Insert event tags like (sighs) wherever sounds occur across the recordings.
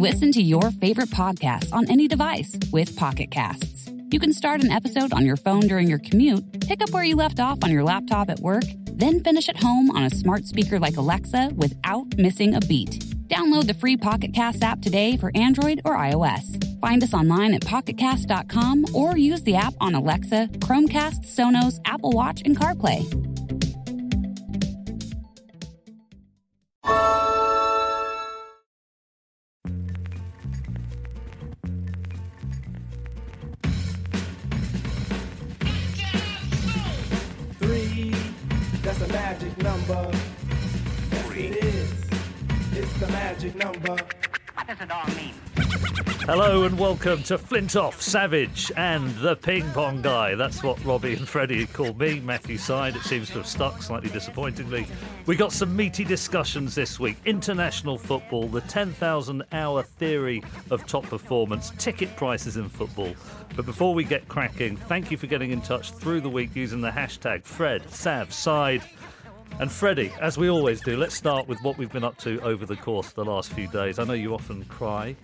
Listen to your favorite podcasts on any device with Pocket Casts. You can start an episode on your phone during your commute, pick up where you left off on your laptop at work, then finish at home on a smart speaker like Alexa without missing a beat. Download the free Pocket Cast app today for Android or iOS. Find us online at pocketcast.com or use the app on Alexa, Chromecast, Sonos, Apple Watch, and CarPlay. Magic number. What does it all mean? Hello and welcome to Flintoff, Savage, and the Ping Pong Guy. That's what Robbie and Freddie called me. Matthew Syed. It seems to have stuck slightly disappointingly. We got some meaty discussions this week. International football, the 10,000 hour theory of top performance, ticket prices in football. But before we get cracking, thank you for getting in touch through the week using the hashtag Fred, Sav, Syed. And Freddie, as we always do, let's start with what we've been up to over the course of the last few days. I know you often cry.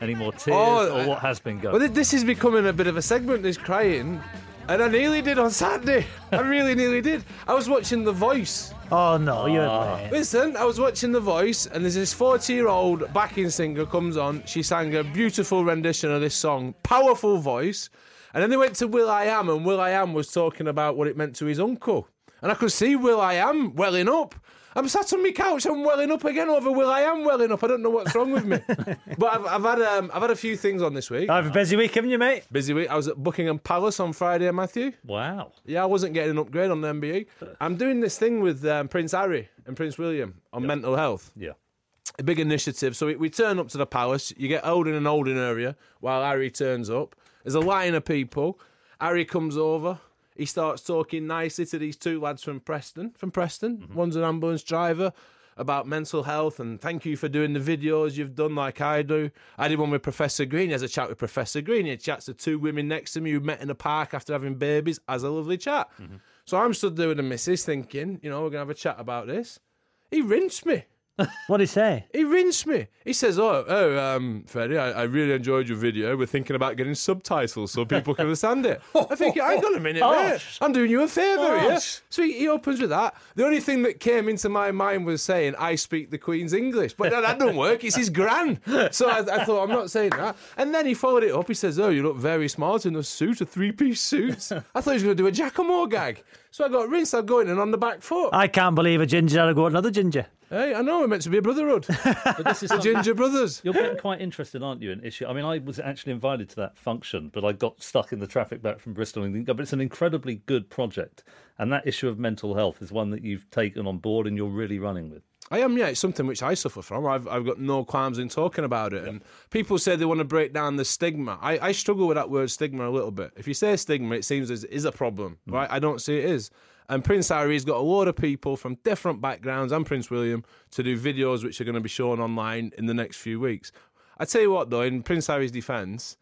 Any more tears Oh, or what has been going? Well, this is becoming a bit of a segment, this crying. And I nearly did on Saturday. I really nearly did. I was watching The Voice. Oh no, you're ah. playing. Listen, I was watching The Voice, and there's this 40 year old backing singer comes on. She sang a beautiful rendition of this song, powerful voice. And then they went to will.i.am, and will.i.am was talking about what it meant to his uncle. And I could see will.i.am welling up. I'm sat on my couch, I'm welling up again over will.i.am welling up. I don't know what's wrong with me. (laughs) but I've, I've had um, I've had a few things on this week. I have a busy week, haven't you, mate? Busy week. I was at Buckingham Palace on Friday, Matthew. wow. Yeah, I wasn't getting an upgrade on the MBE. I'm doing this thing with um, Prince Harry and Prince William on mental health. Yeah. A big initiative. So we, we turn up to the palace. You get Odin and Odin area while Harry turns up. There's a line of people. Harry comes over. He starts talking nicely to these two lads from Preston. From Preston, mm-hmm. one's an ambulance driver about mental health and thank you for doing the videos you've done like I do. I did one with Professor Green. He has a chat with Professor Green. He chats to two women next to me who met in a park after having babies. Has a lovely chat. Mm-hmm. So I'm stood there with the missus thinking, you know, we're going to have a chat about this. He rinsed me. What did he say? He rinsed me. He says, "Oh, oh, um, Freddie, I, I really enjoyed your video. We're thinking about getting subtitles so people can understand it." I think, hang on a minute, (laughs) mate. I'm doing you a favour here. So he, he opens with that. The only thing that came into my mind was saying, "I speak the Queen's English," but that, that don't work. It's his gran. So I, I thought, I'm not saying that. And then he followed it up. He says, "Oh, you look very smart in a suit, a three-piece suit." (laughs) I thought he was going to do a Jacamo gag. So I got rinsed. I'm going in on the back foot. I can't believe a ginger had to go another ginger. Hey, I know we're meant to be a brotherhood. But this is the Ginger Brothers. You're getting quite interested, aren't you, in issue? I mean, I was actually invited to that function, but I got stuck in the traffic back from Bristol and didn't go. But it's an incredibly good project. And that issue of mental health is one that you've taken on board and you're really running with. I am, yeah. It's something which I suffer from. I've, I've got no qualms in talking about it. And people say they want to break down the stigma. I, I struggle with that word stigma a little bit. If you say stigma, it seems as is a problem, mm. right? I don't see it is. And Prince Harry's got a lot of people from different backgrounds and Prince William to do videos which are going to be shown online in the next few weeks. I tell you what, though, in Prince Harry's defence,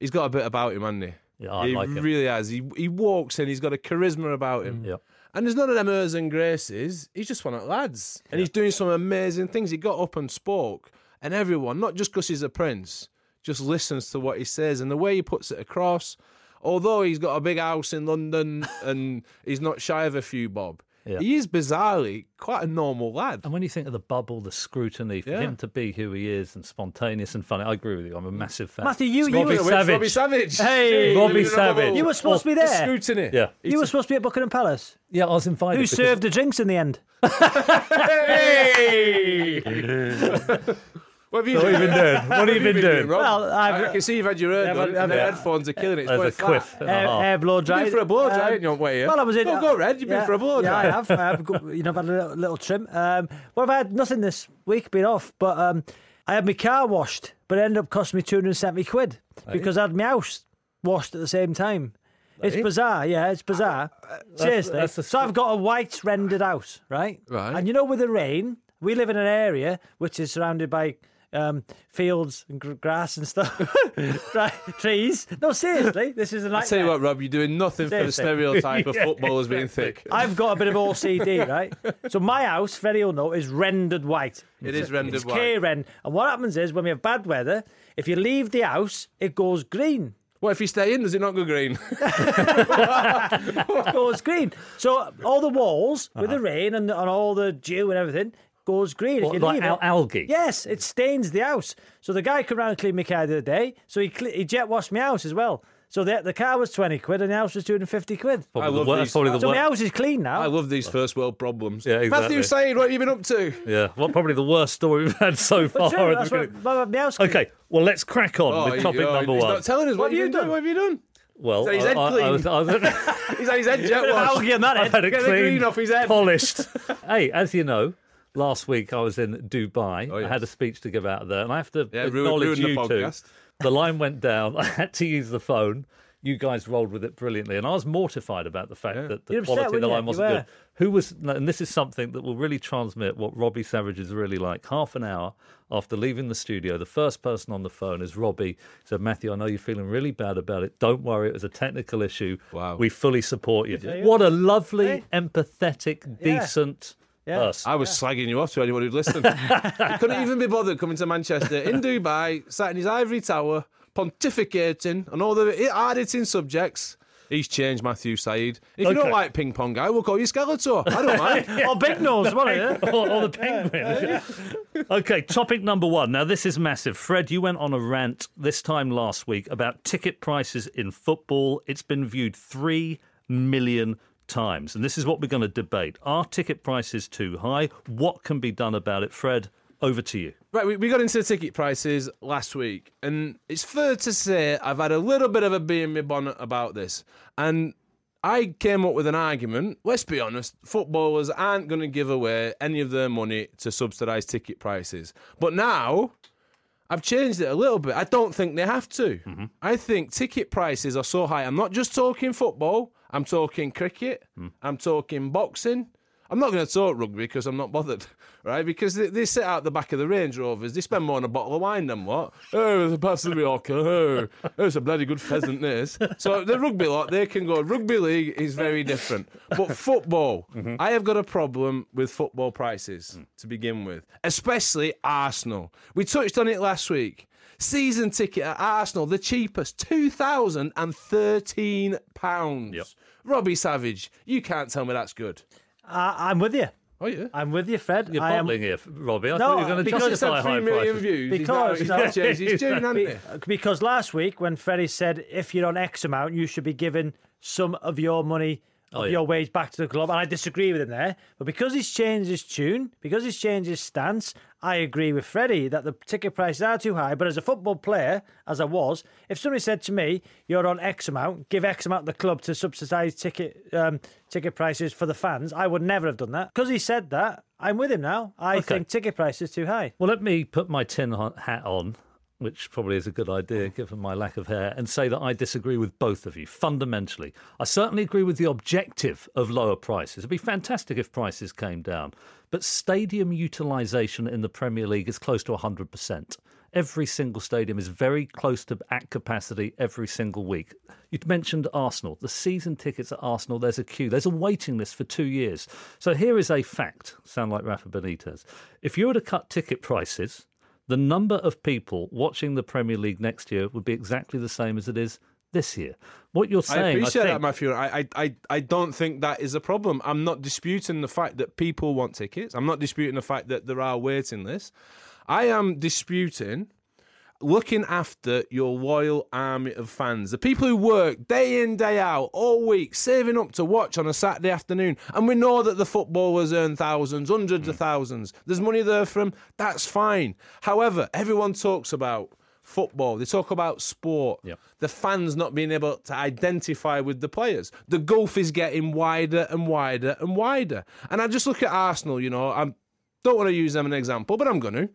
he's got a bit about him, hasn't he? Yeah, I he like him. really has. He he walks in, he's got a charisma about him. Mm, yep. And there's none of them airs and graces. He's just one of the lads. And he's doing some amazing things. He got up and spoke, and everyone, not just because he's a prince, just listens to what he says and the way he puts it across. Although he's got a big house in London (laughs) and he's not shy of a few bob, Yeah. he is bizarrely quite a normal lad. And when you think of the bubble, the scrutiny, for Yeah. him to be who he is and spontaneous and funny, I agree with you. I'm a mm. massive fan. Matthew, you, you, were, Savage. Robbie Savage. Hey, Robbie Living in a Savage. you were supposed to be The there. scrutiny. Yeah. You were supposed to be at Buckingham Palace. Yeah, I was invited. Who because- served the drinks in the end? (laughs) Hey! (laughs) what have you What been doing? What have you been doing? Rob? Well, I've- I can see you've had your hair Yeah, done, but- and the yeah. headphones are killing it. It's There's a quite flat. quiff and a Air, air blow dry. You've been for a blow dry, Um, ain't you, on way here? Well, I was in. Go, go, Red. You've been yeah, for a blow Yeah, dry. I have. I have. go- You know, I've had a little, little trim. Um, well, I've had nothing this week. Been off, but um, I had my car washed, but it ended up costing me two hundred and seventy quid because I had my house washed at the same time. It's bizarre, yeah, it's bizarre. Seriously. that's the so I've got a white rendered house, right? Right. And you know, with the rain, we live in an area which is surrounded by um, fields and gr- grass and stuff, (laughs) right, trees. No, seriously, this is a I nightmare. tell you what, Rob, you're doing nothing for the stereotype of (laughs) Yeah, footballers being thick. I've got a bit of OCD, (laughs) right? So my house, Freddie will know, is rendered white. It is rendered It's white. K-ren. And what happens is when we have bad weather, if you leave the house, it goes green. What if you stay in? Does it not go green? It goes green. So all the walls with Uh-huh. the rain and, and all the dew and everything goes green. What, if you like leave al- it, algae? Yes, it stains the house. So the guy came round and cleaned my car the other day. So he, cle he jet washed my house as well. So the, the car was 20 quid and the house was 250 quid. Probably I the love wor- these- probably the So wor- my house is clean now. I love these first world problems. Yeah, exactly. Matthew Syed, what have you been up to? Yeah, well, probably the worst story we've had so far. True, at the that's what, beginning. my, my house clean. Okay, well, let's crack on Oh, with topic he- oh, number he's one. not telling us what, have you you've done? What have you done? well, So he's head I, I, I clean. was, I was, He's had his head (laughs) jet Bit washed. algae on that I've head. had it Get the cleaned, green off his head. polished. hey, as you know, last week I was in Dubai. Oh, I had a speech to give out there, and I have to Yeah, acknowledge ruined the you two. podcast. (laughs) The line went down. (laughs) I had to use the phone. You guys rolled with it brilliantly, and I was mortified about the fact that the You're upset, quality of the line you? wasn't good. Who was? And this is something that will really transmit what Robbie Savage is really like. Half an hour after leaving the studio, the first person on the phone is Robbie. He said, "Matthew, I know you're feeling really bad about it. Don't worry, it was a technical issue. Wow. We fully support you. What a lovely, Hey. empathetic, Yeah. decent Yeah. person. I was slagging you off to anyone who'd listen. (laughs) he couldn't even be bothered coming to Manchester in Dubai, sat in his ivory tower, pontificating on all the hard hitting subjects. He's changed Matthew Syed. If you Okay. don't like ping pong guy, we'll call you Skeletor. I don't mind. (laughs) Or big nose, wasn't it? (laughs) or, or the penguin. okay, topic number one. Now, this is massive. Fred, you went on a rant this time last week about ticket prices in football. It's been viewed three million times. And this is what we're going to debate. Are ticket prices too high? What can be done about it? Fred, over to you. Right, we, we got into the ticket prices last week, and it's fair to say I've had a little bit of a bee in my bonnet about this. And I came up with an argument. Let's be honest, footballers aren't going to give away any of their money to subsidise ticket prices. But now, I've changed it a little bit. I don't think they have to. Mm-hmm. I think ticket prices are so high. I'm not just talking football, I'm talking cricket, hmm. I'm talking boxing. I'm not going to talk rugby because I'm not bothered, (laughs) right? Because they, they sit out the back of the Range Rovers. They spend more on a bottle of wine than what? Oh, the pass to the Yorker. Oh, oh, it's a bloody good pheasant, this. So the rugby lot, they can go. Rugby league is very different. But football, mm-hmm. I have got a problem with football prices hmm. to begin with, especially Arsenal. We touched on it last week. Season ticket at Arsenal, the cheapest, two thousand and thirteen pounds. Yep. Robbie Savage, you can't tell me that's good. I, I'm with you. Oh yeah. I'm with you, Fred. You're I am, bottling here, Robbie. I No, thought you were going to because Just justify had high three million prices. views. Because- he's now, he's now changed his tune, hasn't (laughs) he? Because last week, when Freddie said if you're on X amount, you should be giving some of your money, of Oh, yeah. your wage back to the club, and I disagree with him there. But because he's changed his tune, because he's changed his stance, I agree with Freddie that the ticket prices are too high. But as a football player, as I was, if somebody said to me, "You're on X amount, give X amount to the club to subsidise ticket um, ticket prices for the fans," I would never have done that. Because he said that, I'm with him now. I Okay. think ticket prices too high. Well, let me put my tin hat on, which probably is a good idea mm. given my lack of hair, and say that I disagree with both of you fundamentally. I certainly agree with the objective of lower prices. It'd be fantastic if prices came down. But stadium utilisation in the Premier League is close to 100%. Every single stadium is very close to at capacity every single week. You'd mentioned Arsenal. The season tickets at Arsenal, there's a queue. There's a waiting list for two years. So here is a fact. Sound like Rafa Benitez. If you were to cut ticket prices, the number of people watching the Premier League next year would be exactly the same as it is this year. What you're saying, I appreciate think, that, Matthew. I, I, I, I don't think that is a problem. I'm not disputing the fact that people want tickets. I'm not disputing the fact that there are waiting lists. I am disputing looking after your loyal army of fans, the people who work day in, day out, all week, saving up to watch on a Saturday afternoon. And we know that the footballers earn thousands, hundreds of mm. thousands. There's money there for them. That's fine. However, everyone talks about football. They talk about sport. Yep. The fans not being able to identify with the players. The gulf is getting wider and wider and wider. And I just look at Arsenal, you know, I don't want to use them as an example, but I'm going to.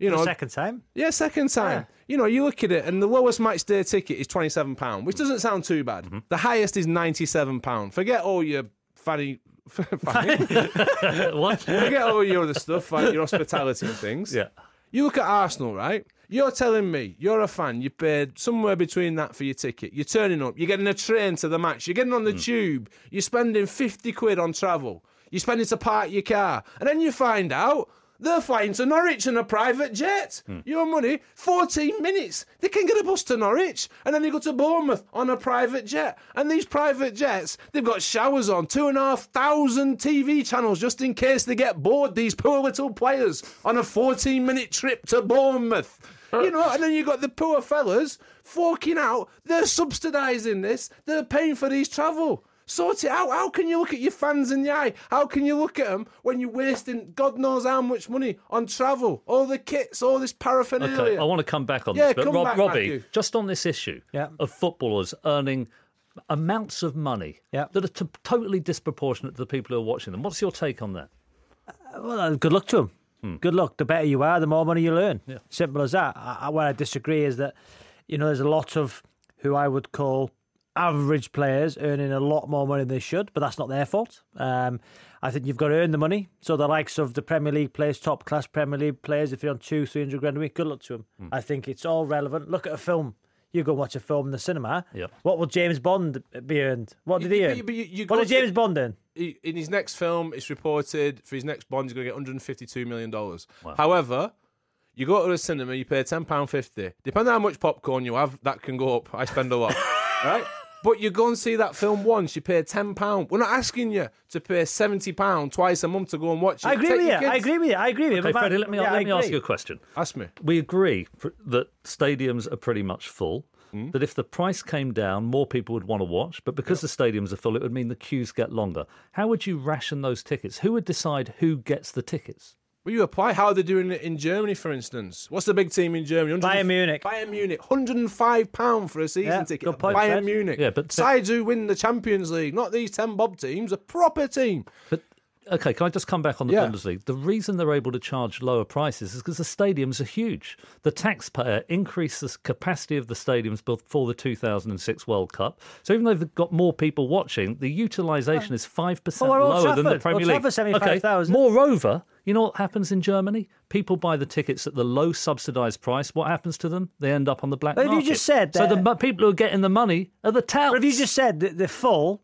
You know, Second time. yeah, second oh, time. You know, you look at it, and the lowest match day ticket is twenty seven pound, which doesn't sound too bad. Mm-hmm. The highest is ninety seven pound. Forget all your fanny, (laughs) fanny (laughs) what? forget all your other stuff, like your hospitality and things. Yeah. You look at Arsenal, right? You're telling me you're a fan. You paid somewhere between that for your ticket. You're turning up. You're getting a train to the match. You're getting on the mm. tube. You're spending fifty quid on travel. You're spending to park your car, and then you find out they're flying to Norwich in a private jet. Hmm. Your money, 14 minutes. They can get a bus to Norwich and then they go to Bournemouth on a private jet. And these private jets, they've got showers on, two and a half thousand TV channels just in case they get bored, these poor little players, on a 14 minute trip to Bournemouth. You know, and then you've got the poor fellas forking out. They're subsidising this. They're paying for these travel. Sort it out. How can you look at your fans in the eye? How can you look at them when you're wasting God knows how much money on travel, all the kits, all this paraphernalia? Okay, I want to come back on Yeah, this, but come Rob, back, Robbie, Matthew. just on this issue Yeah. of footballers earning amounts of money Yeah. that are t- totally disproportionate to the people who are watching them. What's your take on that? Well, uh, good luck to them. Good luck. The better you are, the more money you earn. Simple as that. I, I, where I disagree is that, you know, there's a lot of who I would call average players earning a lot more money than they should, but that's not their fault. Um, I think you've got to earn the money. So the likes of the Premier League players, top class Premier League players, if you're on two, three hundred grand a week, good luck to them. I think it's all relevant. Look at a film. You go watch a film in the cinema. Yep. What will James Bond be earned? What did he But earn? you- but you- you what did to- James Bond earn? in his next film, it's reported for his next Bond, he's going to get 152 million dollars. However, you go to the cinema, you pay 10 pound 50. Depending on how much popcorn you have, that can go up. I spend a lot, (laughs) right? But you go and see that film once, you pay 10 pound. We're not asking you to pay 70 pound twice a month to go and watch it. I agree Take with you. your I agree with you. I agree with you. Okay, But- Freddie, let me, yeah, let me ask you a question. Ask me. We agree that stadiums are pretty much full. Hmm? That if the price came down, more people would want to watch. But because the stadiums are full, it would mean the queues get longer. How would you ration those tickets? Who would decide who gets the tickets? Will you apply? How are they doing it in Germany, for instance? What's the big team in Germany? 100 Bayern Munich. Bayern Munich. £105 for a season Yeah, ticket. good point, Bayern Fred. Munich. Yeah, but- Sides who win the Champions League, not these 10 bob teams, a proper team. But okay, can I just come back on the Yeah. Bundesliga? The reason they're able to charge lower prices is because the stadiums are huge. The taxpayer increased the capacity of the stadiums before the 2006 World Cup. So even though they've got more people watching, the utilisation oh. is five percent Oh, well, Old lower than the Premier League. Trafford, 75,000. Okay. Moreover, you know what happens in Germany? People buy the tickets at the low subsidised price. What happens to them? They end up on the black But if you just said that? so the people who are getting the money are the touts. But if you just said that they're full,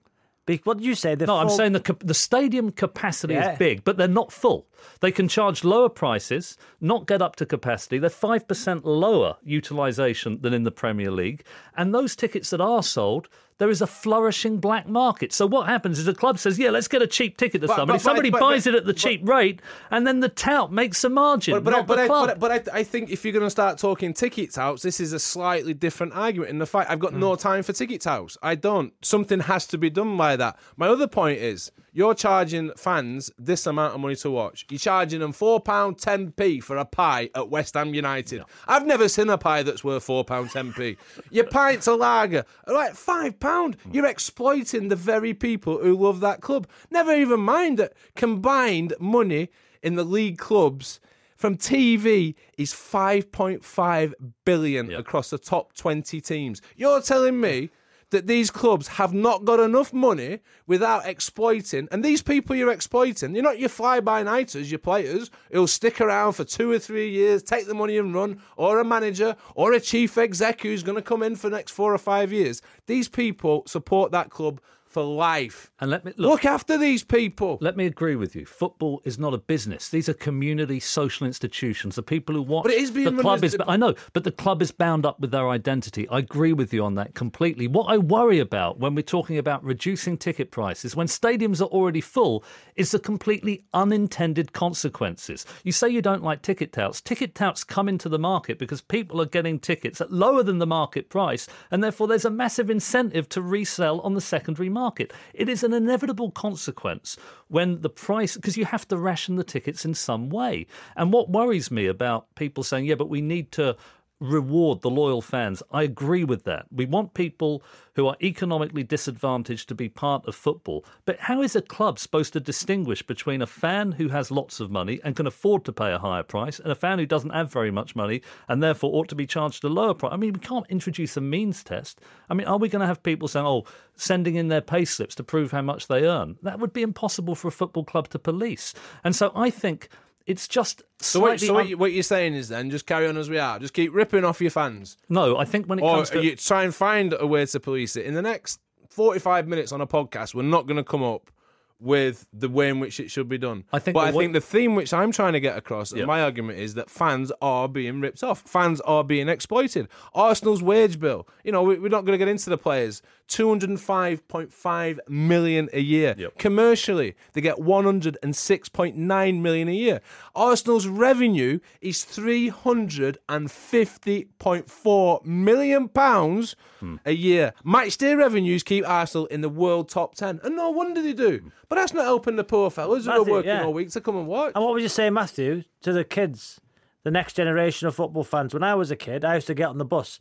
what did you say? They're No, I'm saying the the stadium capacity Yeah. is big, but they're not full. They can charge lower prices, not get up to capacity. They're five percent lower utilisation than in the Premier League, and those tickets that are sold. There is a flourishing black market. So what happens is the club says, "Yeah, let's get a cheap ticket to But- somebody." but- somebody but- buys it at the cheap rate, and then the tout makes a margin, But, but, but, I, but, I, I, think if you're going to start talking ticket touts, this is a slightly different argument. In the fact, I've got hmm. no time for ticket touts. I don't. Something has to be done by that. My other point is, you're charging fans this amount of money to watch. You're charging them four pound ten p for a pie at West Ham United. I've never seen a pie that's worth four pound ten p. Your pints of lager are like five pound. You're exploiting the very people who love that club. Never even mind that combined money in the league clubs from TV is 5.5 billion across the top 20 teams. You're telling me that these clubs have not got enough money without exploiting, and these people you're exploiting, you're not your fly-by-nighters, your players who'll stick around for two or three years, take the money and run, or a manager, or a chief exec who's going to come in for the next four or five years. These people support that club for life. And let me look, Look after these people. Let me agree with you. Football is not a business. These are community social institutions. The people who watch But it is being the club as- is. I know, but the club is bound up with their identity. I agree with you on that completely. What I worry about when we're talking about reducing ticket prices, when stadiums are already full, is the completely unintended consequences. You say you don't like ticket touts. Ticket touts come into the market because people are getting tickets at lower than the market price, and therefore there's a massive incentive to resell on the secondary market. It is an inevitable consequence when the price, because you have to ration the tickets in some way. And what worries me about people saying, yeah, but we need to reward the loyal fans. I agree with that. We want people who are economically disadvantaged to be part of football. But how is a club supposed to distinguish between a fan who has lots of money and can afford to pay a higher price and a fan who doesn't have very much money and therefore ought to be charged a lower price? I mean, we can't introduce a means test. I mean, are we going to have people saying, oh, sending in their pay slips to prove how much they earn? That would be impossible for a football club to police. And so I think it's just So, what, slightly. so what, un- you, what you're saying is then just carry on as we are. Just keep ripping off your fans, no, I think when it or comes to you try and find a way to police it. In the next 45 minutes on a podcast, we're not going to come up with the way in which it should be done. I think but I way- think the theme which I'm trying to get across, and my argument is that fans are being ripped off. Fans are being exploited. Arsenal's wage bill, you know, we- we're not going to get into the players. 205.5 million a year. Yep. Commercially, they get 106.9 million a year. Arsenal's revenue is 350.4 million pounds hmm. a year. Match day revenues keep Arsenal in the world top 10. And no wonder they do. Hmm. But that's not helping the poor fellas who are Matthew, working yeah. all week to come and watch. And what would you say, Matthew, to the kids, the next generation of football fans? When I was a kid, I used to get on the bus.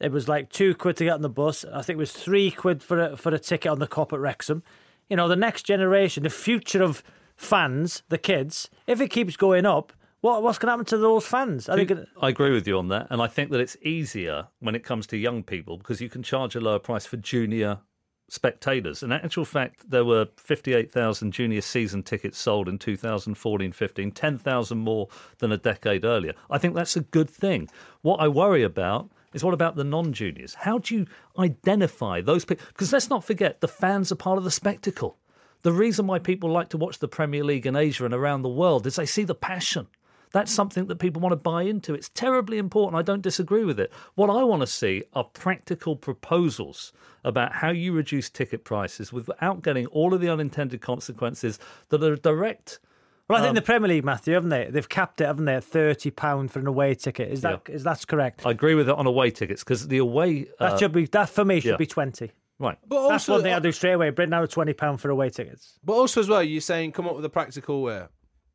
It was like two quid to get on the bus. I think it was three quid for a, for a ticket on the Kop at Wrexham. You know, the next generation, the future of fans, the kids, if it keeps going up, what what's going to happen to those fans? Going I agree with you on that, and I think that it's easier when it comes to young people because you can charge a lower price for junior spectators. In actual fact, there were 58,000 junior season tickets sold in 2014-15, 10,000 more than a decade earlier. I think that's a good thing. What I worry about is what about the non-juniors? How do you identify those people? Because let's not forget, the fans are part of the spectacle. The reason why people like to watch the Premier League in Asia and around the world is they see the passion. That's something that people want to buy into. It's terribly important. I don't disagree with it. What I want to see are practical proposals about how you reduce ticket prices without getting all of the unintended consequences that are direct. Well, I Um, think the Premier League, Matthew, haven't they? They've capped it, haven't they, at thirty pound for an away ticket? Is that is that's correct? I agree with it on away tickets because the away. that Uh, should be that for me should yeah. be twenty. right. But That's also, one thing I do straight away. Bring down to twenty pound for away tickets. but also as well, you're saying come up with a practical way.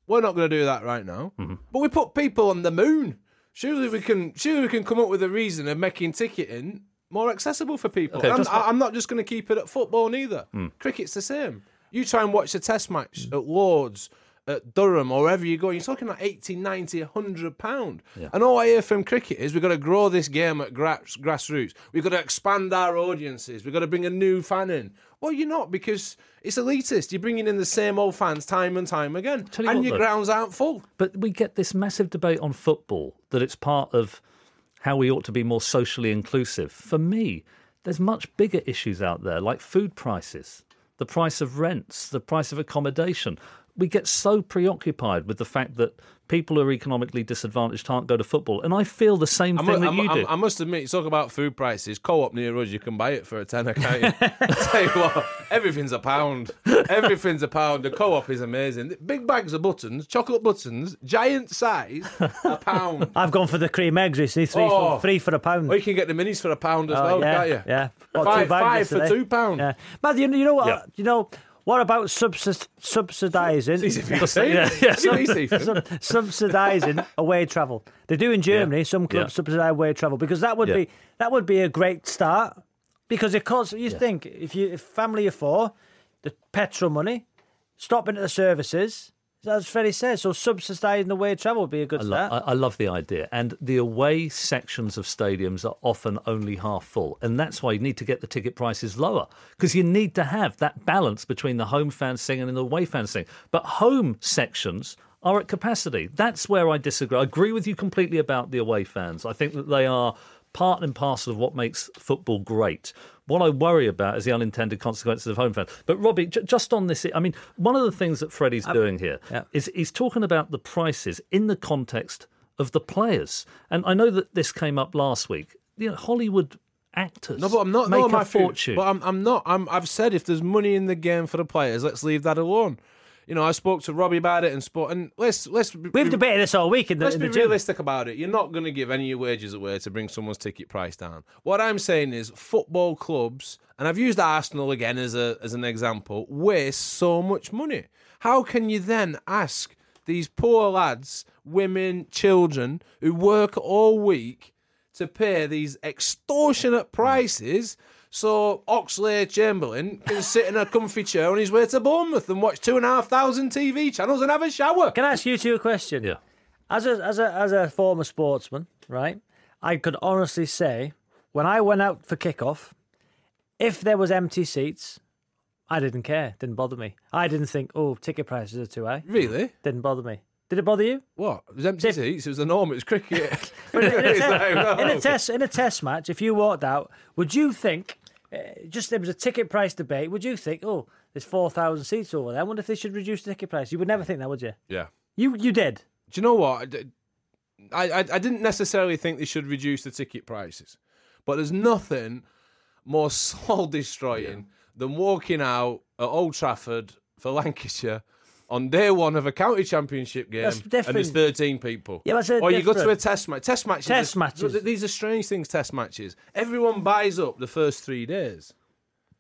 We're not going to do that right now. Mm-hmm. But we put people on the moon. Surely we can. Surely we can come up with a reason of making ticketing more accessible for people. Okay, And I'm, just- I- I'm not just going to keep it at football neither. Cricket's the same. You try and watch a test match at Lords, at Durham, or wherever you go, you're talking like 80, 90, 100 pound. And all I hear from cricket is we've got to grow this game at grass, grassroots. We've got to expand our audiences. We've got to bring a new fan in. Well, you're not because it's elitist. You're bringing in the same old fans time and time again. You and what, your though. grounds aren't full. But we get this massive debate on football that it's part of how we ought to be more socially inclusive. For me, there's much bigger issues out there like food prices, the price of rents, the price of accommodation. We get so preoccupied with the fact that people who are economically disadvantaged can't go to football. And I feel the same I, thing mu- that I mu- you I- do. I must admit, you talk about food prices. Co-op near us, you can buy it for a tenner, can't you? I (laughs) (laughs) tell you what, everything's a pound. Everything's a pound. The co-op is amazing. Big bags of buttons, chocolate buttons, giant size, a pound. (laughs) I've gone for the cream eggs recently, three Oh. for three for a pound. Or you can get the minis for a pound as Oh, well, yeah, can't you? Yeah, Bought Five- two bags five for yesterday. two pound. Yeah, Matthew, you know what? Yeah. You know what about subsidising? Easy for you to say. Yeah, yeah. It's easy, Stephen. Sub- subsidising away travel. They do in Germany. Some clubs Yeah. subsidise away travel because that would Yeah. be that would be a great start. Because it costs. You think if you if family of four, the petrol money, stopping at the services. As Freddie says, so subsidising the away travel would be a good I, lo- start. I, I love the idea. And the away sections of stadiums are often only half full. And that's why you need to get the ticket prices lower because you need to have that balance between the home fans singing and the away fans singing. But home sections are at capacity. That's where I disagree. I agree with you completely about the away fans. I think that they are part and parcel of what makes football great. What I worry about is the unintended consequences of home fans. But Robbie, j- just on this, I mean, one of the things that Freddie's doing here is yeah. he's talking about the prices in the context of the players. And I know that this came up last week. You know, Hollywood actors No, but I'm not. make no, a Matthew, fortune. But I'm, I'm not. I'm, I've said if there's money in the game for the players, let's leave that alone. You know, I spoke to Robbie about it and spoke, and let's let's We've debated this all week in the, Let's in be realistic about it. You're not going to give any of your wages away to bring someone's ticket price down. What I'm saying is, football clubs, and I've used Arsenal again as a as an example, waste so much money. How can you then ask these poor lads, women, children who work all week to pay these extortionate prices? So Oxlade-Chamberlain can sit in a comfy chair on his way to Bournemouth and watch two and a half thousand TV channels and have a shower. Can I ask you two a question? yeah. As a as a as a former sportsman, right? I could honestly say, when I went out for kickoff, if there was empty seats, I didn't care. Didn't bother me. I didn't think, oh, ticket prices are too high. Really? Didn't bother me. Did it bother you? What? It was empty If- seats. It was enormous cricket. (laughs) in, a (laughs) It's te- like, no. in a test in a test match, if you walked out, would you think? Uh, just there was a ticket price debate. Would you think, oh, there's four thousand seats over there? I wonder if they should reduce the ticket price. You would never think that, would you? Yeah. You you did. Do you know what? I I didn't necessarily think they should reduce the ticket prices, but there's nothing more (laughs) soul destroying than walking out at Old Trafford for Lancashire on day one of a county championship game That's and there's 13 people. Yeah, that's a or you go to a different- test match. Test matches. Test are- matches. These are strange things. Test matches. Everyone buys up the first three days.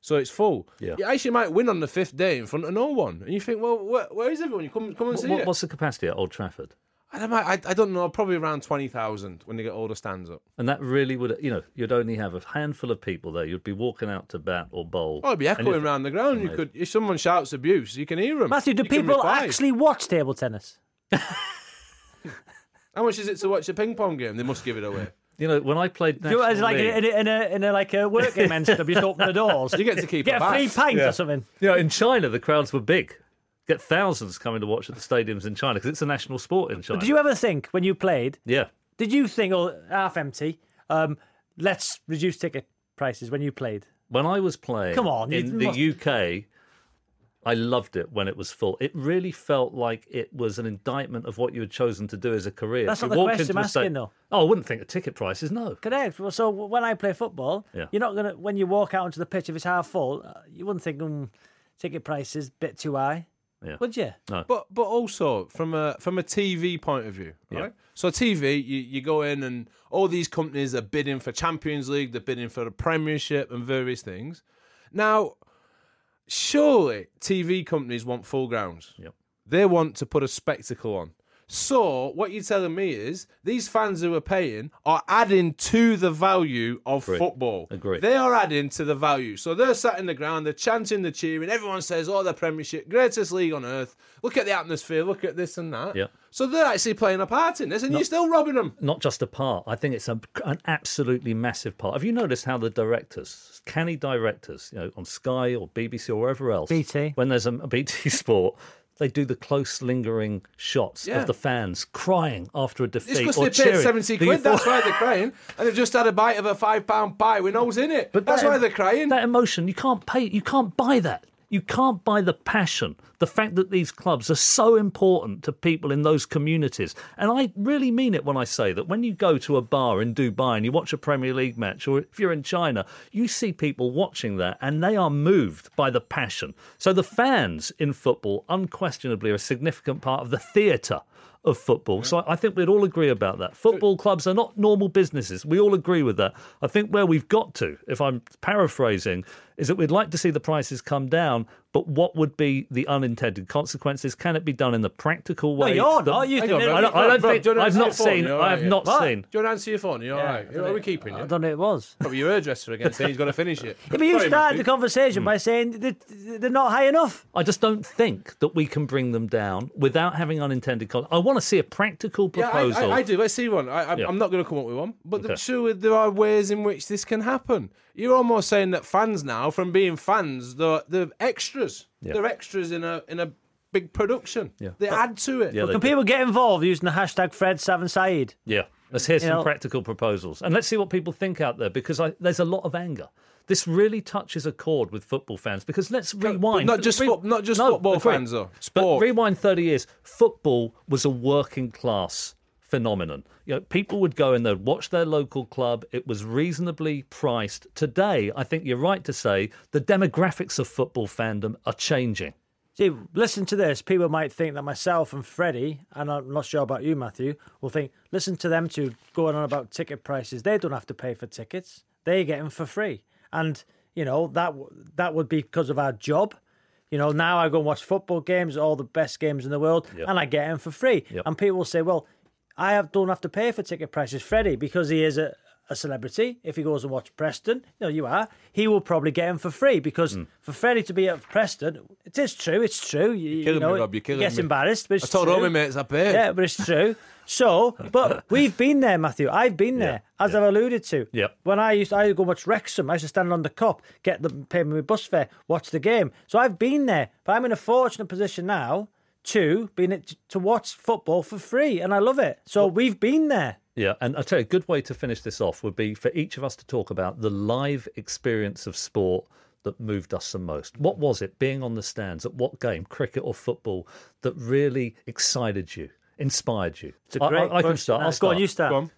So it's full. Yeah. You actually might win on the fifth day in front of no one, and you think, well, where, where is everyone? You come, come and see What, it. what's the capacity at Old Trafford? I don't, know, I, I don't know, probably around 20,000 when they get older stands up. And that really would, you know, you'd only have a handful of people there. You'd be walking out to bat or bowl. Oh, it'd be echoing around the ground. You could, if someone shouts abuse, you can hear them. Matthew, do people actually watch table tennis? (laughs) How much is it to watch a ping pong game? They must give it away. You know, when I played Do you, National it's like League, in a, in a in a like a working men's club, you just open the doors. (laughs) You get to keep get a a free bath. pint Yeah. or something. you know, in China, the crowds were big. Get thousands coming to watch at the stadiums in China because it's a national sport in China. Did you ever think when you played? Yeah. Did you think, oh, half empty? Um, let's reduce ticket prices when you played. When I was playing Come on, in the must- UK, I loved it when it was full. It really felt like it was an indictment of what you had chosen to do as a career. That's You not the question I'm asking, though. Oh, I wouldn't think the ticket prices, no. Correct. Well, So when I play football, Yeah. you're not gonna when you walk out onto the pitch if it's half full, uh, you wouldn't think um, ticket prices, a bit too high, Yeah. would you? But but also from a from a TV point of view, Yeah. right? So TV, you, you go in and all these companies are bidding for Champions League, they're bidding for the Premiership and various things. Now, surely TV companies want full grounds. Yep. They want to put a spectacle on. So what you're telling me is these fans who are paying are adding to the value of Agree. football. Agree. They are adding to the value. So they're sat in the ground, they're chanting, they're cheering. Everyone says, "Oh, the Premiership, greatest league on earth. Look at the atmosphere. Look at this and that." Yeah. So they're actually playing a part in this, and you're still robbing them. Not just a part. I think it's a, an absolutely massive part. Have you noticed how the directors, canny directors, you know, on Sky or BBC or wherever else, BT. when there's a, a BT (laughs) Sport, they do the close lingering shots Yeah. of the fans crying after a defeat It's because they paid seventy The quid. That's why they're crying, and they've just had a bite of a five pound pie with nose in it. But that's that- why they're crying. That emotion, you can't pay. You can't buy that. You can't buy the passion, the fact that these clubs are so important to people in those communities. And I really mean it when I say that when you go to a bar in Dubai and you watch a Premier League match, or if you're in China, you see people watching that and they are moved by the passion. So the fans in football unquestionably are a significant part of the theatre of football. So I think we'd all agree about that. Football clubs are not normal businesses. We all agree with that. I think where we've got to, if I'm paraphrasing, is that we'd like to see the prices come down, but what would be the unintended consequences? Can it be done in the practical No, way? you're not. You think on, I don't, I don't Bro, think do you wanna I've not seen. You're I all have right, not yeah. seen. Do you want to answer your phone? You're all right. Are we keeping I you? don't know. It was. Probably your hairdresser again saying he's got to finish it. Yeah, but you Sorry, started the conversation by saying that they're not high enough. I just don't think that we can bring them down without having unintended. Con- I want to see a practical Yeah, I, proposal. I, I do. Let's see one. I, I, Yeah. I'm not going to come up with one, but Okay. surely there are ways in which this can happen. You're almost saying that fans now, from being fans, they're, they're extras. Yeah. They're extras in a in a big production. Yeah. They add to it. Yeah, they Can do. people get involved using the hashtag Fred Savin Syed? Yeah, let's hear some know- practical proposals and let's see what people think out there because I, there's a lot of anger. This really touches a chord with football fans because let's rewind. not just Re- foot- not just No, football agree. fans, though. But rewind 30 years. Football was a working class phenomenon. You know, people would go and they'd watch their local club. It was reasonably priced. Today, I think you're right to say the demographics of football fandom are changing. See, listen to this. People might think that myself and Freddie, and I'm not sure about you, Matthew, will think, listen to them two going on about ticket prices. They don't have to pay for tickets. They get them for free. And, you know, that that would be because of our job. You know, now I go and watch football games, all the best games in the world, Yep. and I get them for free. Yep. And people will say, well, I have, don't have to pay for ticket prices. Freddie, because he is a, a celebrity, if he goes and watch Preston, you know, you are, he will probably get him for free because Hmm. for Freddie to be at Preston, it is true, it's true. You, you killing me, know, Rob, you're he killing gets me. embarrassed, but it's I told true. all my mates I paid. Yeah, but it's true. So, but (laughs) we've been there, Matthew. I've been there, as I've alluded to. Yeah. When I used, to, I used to go watch Wrexham. I used to stand on the Kop, get the pay me bus fare, watch the game. So I've been there, but I'm in a fortunate position now to being to watch football for free, and I love it. So we've been there. Yeah, and I tell you, a good way to finish this off would be for each of us to talk about the live experience of sport that moved us the most. What was it, being on the stands at what game, cricket or football, that really excited you, inspired you? It's a I- great I, I can start. I'll Go start. on, you start. Go on.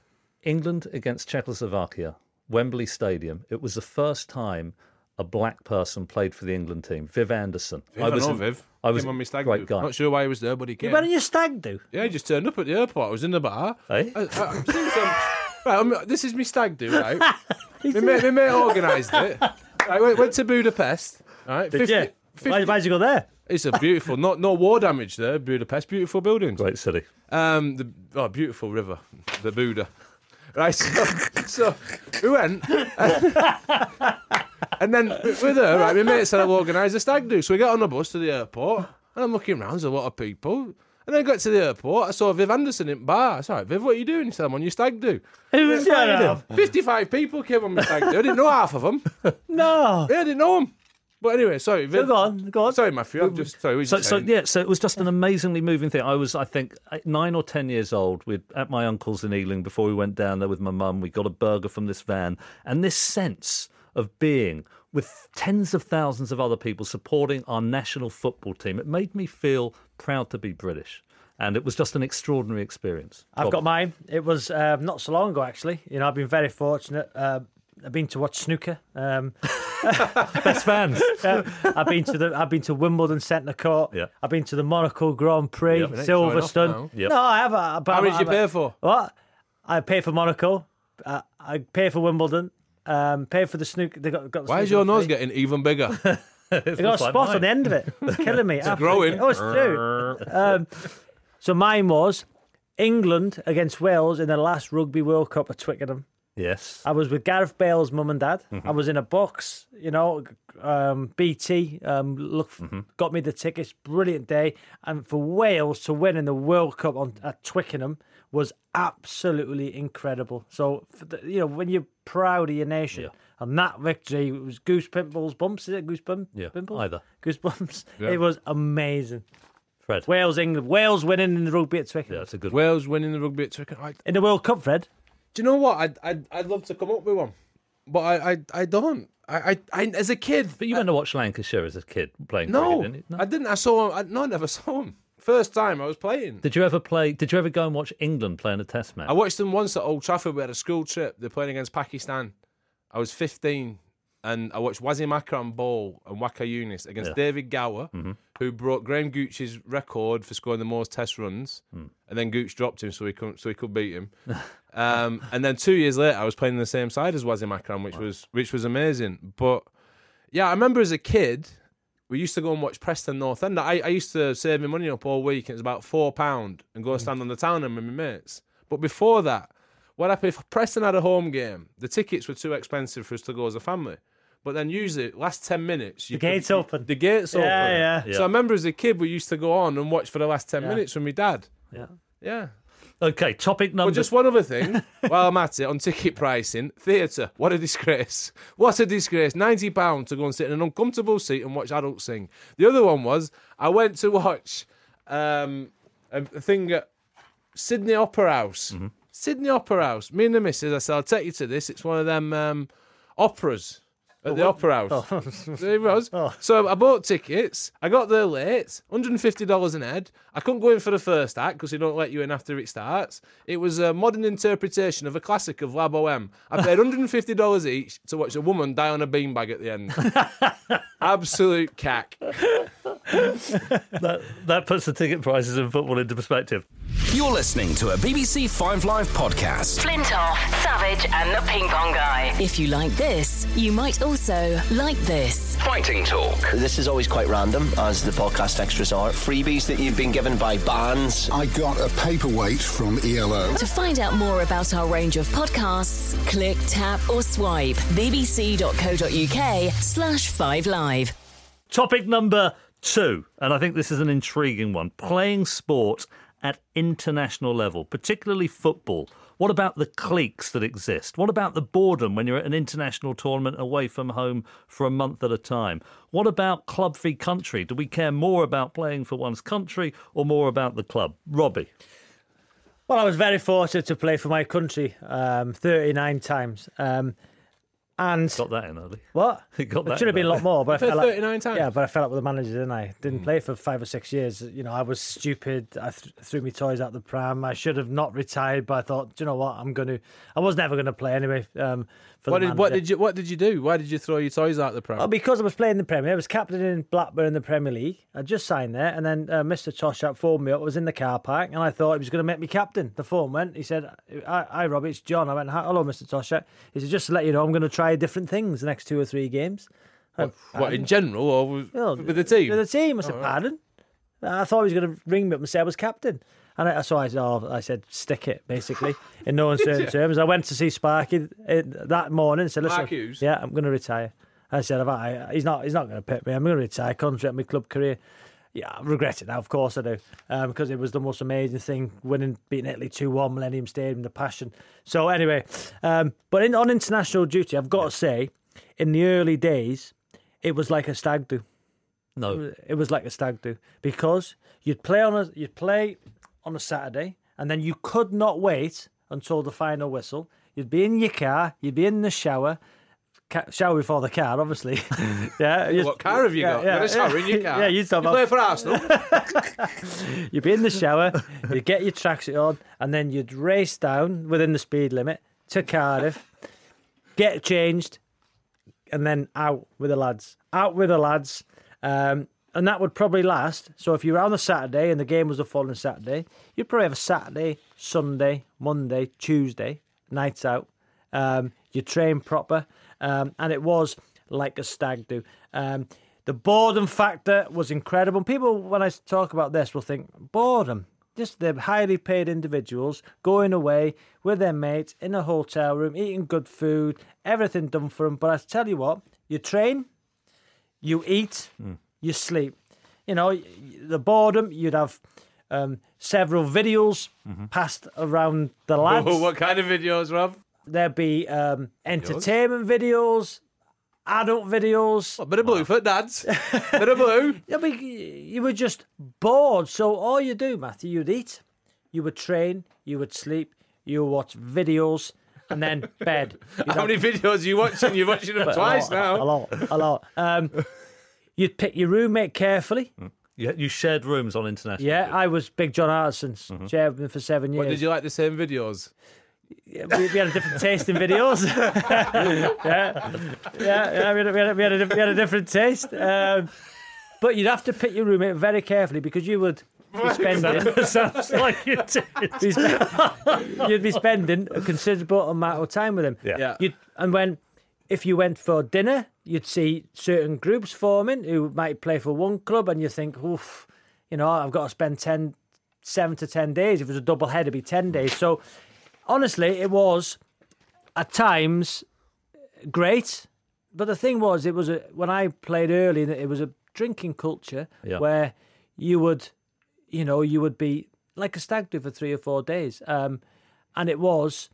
England against Czechoslovakia, Wembley Stadium. It was the first time a black person played for the England team. Viv Anderson. I was know in- Viv. I was Came on my stag great do. guy. Not sure why he was there, but he came. Why don't you stag do? Yeah, he just turned up at the airport. I was in the bar. Eh? I, I, I'm (laughs) right, I'm, this is my stag do, right? (laughs) my, mate, my mate organised it. I went, went to Budapest. Right, Did you? 50 Why, why'd you go there? It's a beautiful, not no war damage there. Budapest, beautiful buildings. Great city. Um, the oh, beautiful river, the Buda. Right, so, (laughs) so we went, and then with her. Right, my mate said I'll organise a stag do. So we got on the bus to the airport, and I'm looking around. There's a lot of people. And then I got to the airport. I saw Viv Anderson in bar. I said, "Right, Viv, what are you doing?" He said, "I'm on your stag do." Who was that? Fifty-five people came on my stag do. I didn't know half of them. (laughs) No. Yeah, I didn't know them. But anyway, sorry, Viv. Go on, go on. Sorry, Matthew. I'm just sorry. So, so yeah, so it was just an amazingly moving thing. I was, I think, nine or ten years old. We'd at my uncle's in Ealing before we went down there with my mum. We got a burger from this van, and this sense of being with tens of thousands of other people supporting our national football team. It made me feel proud to be British, and it was just an extraordinary experience. I've Bob. got mine. It was um, not so long ago, actually. You know, I've been very fortunate. Uh, I've been to watch snooker. Um, (laughs) best fans. (laughs) uh, I've been to the. I've been to Wimbledon Centre Court. Yeah. I've been to the Monaco Grand Prix, Yeah. ain't showing off now. Silverstone. Yep. No, I have. uh, But How I'm- much you I'm- pay for? What? I pay for Monaco. Uh, I pay for Wimbledon. Um, pay for the snooker. They got, got the Why is your nose free. getting even bigger? (laughs) They got a spot on the end of it. It's killing me. (laughs) it's growing. Oh, it's true. (laughs) Um, so mine was England against Wales in the last Rugby World Cup at Twickenham. Yes. I was with Gareth Bale's mum and dad. Mm-hmm. I was in a box, you know, um, BT um, look, Mm-hmm. got me the tickets. Brilliant day, and for Wales to win in the World Cup on at Twickenham was absolutely incredible. So, for the, you know, when you're proud of your nation, Yeah. and that victory it was goose pimples bumps. Is it goose bump? Yeah, pimples? either. goosebumps. (laughs) Yeah. It was amazing. Fred. Wales, England, Wales winning in the rugby at Twickenham Yeah, it's a good. Wales winning the rugby at Twickenham. I, in the World Cup. Fred, do you know what? I'd, I'd, I'd love to come up with one, but I, I, I don't. I, I, I as a kid. But you went to watch Lancashire as a kid playing no, cricket, didn't you? I didn't. I saw him. I, no, I never saw him. First time I was playing. Did you ever play? Did you ever go and watch England playing a Test match? I watched them once at Old Trafford. We had a school trip. They're playing against Pakistan. I was 15, and I watched Wasim Akram Ball and Waqar Younis against Yeah. David Gower, who broke Graham Gooch's record for scoring the most Test runs, and then Gooch dropped him so he couldn't, so he could beat him. (laughs) um, and then two years later, I was playing the same side as Wasim Akram, which was which was amazing. But yeah, I remember as a kid. We used to go and watch Preston North End. I, I used to save my money up all week, and it was about four pound, and go and mm. stand on the town end with my mates. But before that, what happened if Preston had a home game? The tickets were too expensive for us to go as a family. But then usually, last ten minutes, you The gates could- open. The gates Yeah, open. yeah. So I remember as a kid, we used to go on and watch for the last ten Yeah. minutes with my dad. yeah. Yeah. Okay, topic number. But just one other thing, (laughs) while I'm at it, on ticket pricing, theatre, what a disgrace. (laughs) What a disgrace. £90 to go and sit in an uncomfortable seat and watch adults sing. The other one was, I went to watch um, a thing at Sydney Opera House. Sydney Opera House. Me and the missus, I said, I'll take you to this. It's one of them um, operas at the oh, Opera House. Oh. (laughs) There it was. Oh. So I bought tickets. I got there late, $150 an head. I couldn't go in for the first act because they don't let you in after it starts. It was a modern interpretation of a classic of La Boheme. I paid $150 each to watch a woman die on a beanbag at the end. (laughs) Absolute cack. That, that puts the ticket prices in football into perspective. You're listening to a BBC Five Live podcast. Flintoff, Savage, and the Ping Pong Guy. If you like this, you might also like this. Fighting talk. This is always quite random, as the podcast extras are. Freebies that you've been given by bands. I got a paperweight from ELO. To find out more about our range of podcasts, click, tap, or swipe bbc.co.uk slash 5 live. Topic number two, and I think this is an intriguing one playing sport at international level, particularly football. What about the cliques that exist? What about the boredom when you're at an international tournament away from home for a month at a time? What about club v country? Do we care more about playing for one's country or more about the club? Robbie. Well, I was very fortunate to play for my country um, 39 times. Um, and Got that in early. what? He (laughs) got that It should have been a lot more, but I fell out- 39 times? Yeah, but I fell out with the manager, didn't I? Didn't play for five or six years. You know, I was stupid. I th- threw my toys out the pram. I should have not retired, but I thought, do you know what? I'm going to. I was never going to play anyway. Um, for What did what did you what did you do? Why did you throw your toys out the pram? Well, because I was playing the Premier, I was captain in Blackburn in the Premier League. I just signed there, and then uh, Mr. Toshack phoned me up. I was in the car park, and I thought he was going to make me captain. The phone went. He said, "Hi, hi Robbie, it's John." I went, "Hello, Mr. Toshack." He said, "Just to let you know, I'm going to try different things the next two or three games." I- what in general or with, Well, with the team? With the team. I said, pardon? I thought he was going to ring me up and say I was captain. And I, so I said, oh, I said, stick it, basically, in no (laughs) uncertain terms. I went to see Sparky uh, that morning and said, listen, Mark Hughes? yeah, I'm going to retire. I said, "Have I, he's not, he's not going to pick me. I'm going to retire, on my club career. Yeah, I regret it now, of course I do, um, because it was the most amazing thing, winning, beating Italy 2 1, Millennium Stadium, the passion. So, anyway, um, but in, on international duty, I've got to say, in the early days, it was like a stag do. No. It was like a stag do because you'd play on a you'd play on a Saturday, and then you could not wait until the final whistle. You'd be in your car, you'd be in the shower, ca- shower before the car, obviously. (laughs) yeah. you'd- what car have you got? you got a shower in your (laughs) car. Yeah, you'd you play for Arsenal. (laughs) You'd be in the shower, you'd get your tracksuit on, and then you'd race down within the speed limit to Cardiff, get changed, and then out with the lads. Out with the lads. Um, and that would probably last. So if you were on a Saturday and the game was the following Saturday, you'd probably have a Saturday, Sunday, Monday, Tuesday, nights out. Um, you train proper. Um, and it was like a stag do. Um, the boredom factor was incredible. People, when I talk about this, will think boredom. Just the highly paid individuals going away with their mates in a hotel room, eating good food, everything done for them. But I tell you what, you train, you eat, you sleep. You know, the boredom, you'd have um, several videos passed around the lads. what kind of videos, Rob? There'd be um, entertainment videos, adult videos. A bit of blue for dads. bit of blue. (laughs) I mean, you were just bored. So all you do, Matthew, you'd eat, you would train, you would sleep, you would watch videos, and then bed. You'd (laughs) How have- many videos are you watching? You're watching them But (laughs) a twice lot, now. A lot, a lot. Um, you'd pick your roommate carefully. You, you shared rooms on international. Yeah, I was Big John Hartson's shared with him for seven years. What did you like the same videos? Yeah, we, we had a different taste in videos. (laughs) (laughs) yeah, yeah, yeah. We had, a- we, had a, we, had a, we had a different taste. Um, but you'd have to pick your roommate very carefully because you would be spending. (laughs) Sounds like you did. be spe- you'd be spending a considerable amount of time with him. Yeah. Yeah. You'd, and when, if you went for dinner, you'd see certain groups forming who might play for one club, and you think, oof, you know, I've got to spend 10, seven to 10 days. If it was a double head, it'd be 10 days. So, honestly, it was at times great. But the thing was, it was a, when I played early, it was a drinking culture Yeah. where you would, you know, you would be like a stag do for three or four days. Um, and it was,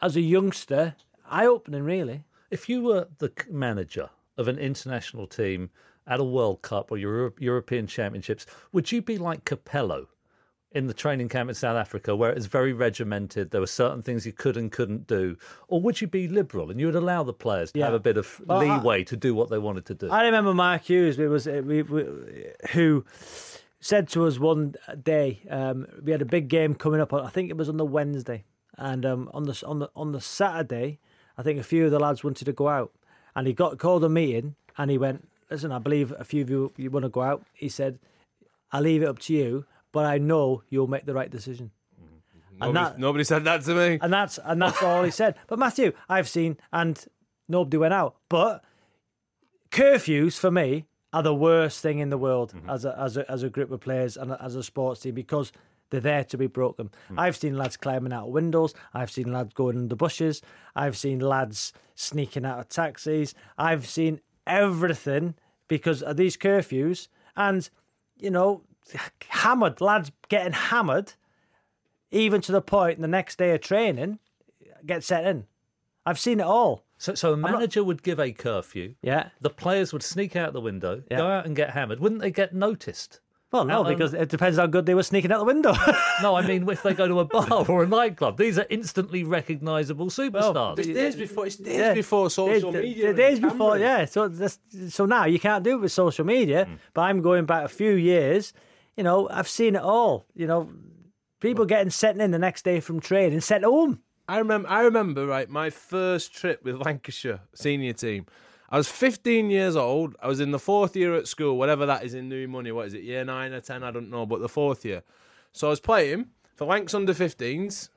as a youngster, eye opening, really. If you were the manager of an international team at a World Cup or Euro- European Championships, would you be like Capello in the training camp in South Africa, where it was very regimented? There were certain things you could and couldn't do, or would you be liberal and you would allow the players to Yeah. have a bit of Well, I- leeway to do what they wanted to do? I remember Mark Hughes. It was we, we, who said to us one day um, we had a big game coming up. I think it was on the Wednesday, and um, on the on the on the Saturday, I think a few of the lads wanted to go out, and he got called a meeting, and he went, "Listen, I believe a few of you you want to go out." He said, "I'll leave it up to you, but I know you'll make the right decision." And Nobody, that- nobody said that to me. and that's and that's all he said. But Matthew, I've seen, and nobody went out. But curfews for me are the worst thing in the world mm-hmm. as a as a as a group of players and as a sports team because they're there to be broken. Hmm. I've seen lads climbing out of windows. I've seen lads going under bushes. I've seen lads sneaking out of taxis. I've seen everything because of these curfews and you know (laughs) hammered lads getting hammered even to the point the next day of training, get set in. I've seen it all. So, so a manager would give a curfew. Yeah. The players would sneak out the window, Yeah. go out and get hammered. Wouldn't they get noticed? Well, no, Out on- because it depends how good they were sneaking out the window. (laughs) No, I mean if they go to a (laughs) bar or a nightclub, these are instantly recognisable superstars. It's days before. It's days Yeah. before social Days- media. the days before, cameras. yeah. So that's, so now you can't do it with social media. Mm. But I'm going back a few years. You know, I've seen it all. You know, people getting sent in the next day from training, sent home. I remember. I remember. Right, my first trip with Lancashire senior team. I was 15 years old. I was in the fourth year at school, whatever that is in new money. What is it, year nine or ten? I don't know, but the fourth year. So I was playing for Lancs under 15s,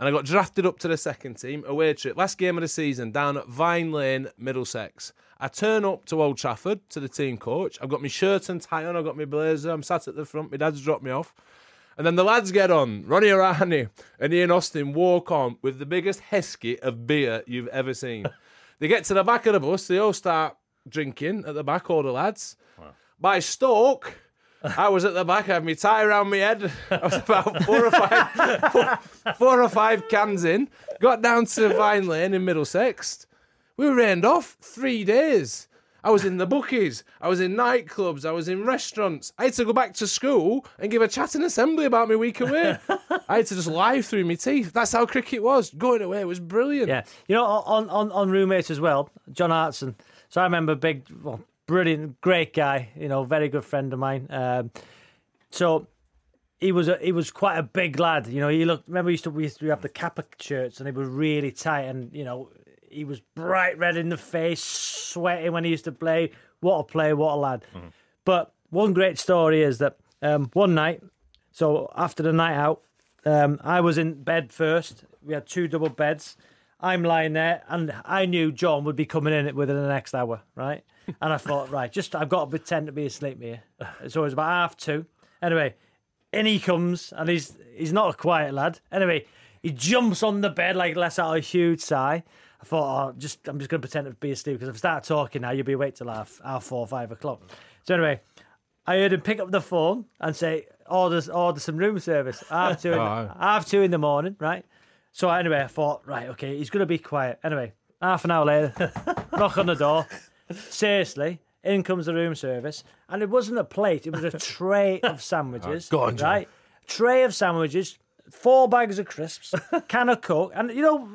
and I got drafted up to the second team. Away trip, last game of the season, down at Vine Lane, Middlesex. I turn up to Old Trafford to the team coach. I've got my shirt and tie on. I've got my blazer. I'm sat at the front. My dad's dropped me off. And then the lads get on. Ronnie Irani and Ian Austin walk on with the biggest heskey of beer you've ever seen. They get to the back of the bus. They all start drinking at the back, all the lads. By Stoke, I was at the back. I had my tie around my head. (laughs) I was about four or five, four, four or five cans in. Got down to Vine Lane in Middlesex. We were rained off three days. I was in the bookies. I was in nightclubs. I was in restaurants. I had to go back to school and give a chat chatting assembly about my week away. (laughs) I had to just lie through my teeth. That's how cricket was. Going away was brilliant. Yeah, you know, on on on roommates as well, John Hartson. So I remember big, well, brilliant, great guy. You know, very good friend of mine. Um, so he was a, he was quite a big lad. You know, he looked. Remember, we used to we used to have the Kappa shirts, and they were really tight, and you know, he was bright red in the face, sweating when he used to play. What a player! What a lad! But one great story is that um, one night, so after the night out, um, I was in bed first. We had two double beds. I'm lying there, and I knew John would be coming in within the next hour, right? (laughs) And I thought, right, just I've got to pretend to be asleep here. So it was about half two. Anyway, in he comes, and he's he's not a quiet lad. Anyway, he jumps on the bed like lets out a huge sigh. I thought, oh, just I'm just going to pretend to be asleep because if I start talking now, you'll be awake till half half four, five o'clock. So anyway, I heard him pick up the phone and say, order, order some room service. Half two, in, (laughs) Oh. half two in the morning, right? So anyway, I thought, right, okay, he's going to be quiet. Anyway, half an hour later, (laughs) knock on the door. Seriously, in comes the room service. And it wasn't a plate, it was a tray of (laughs) sandwiches. Go on, John. Right? Tray of sandwiches, four bags of crisps, (laughs) can of Coke. And you know,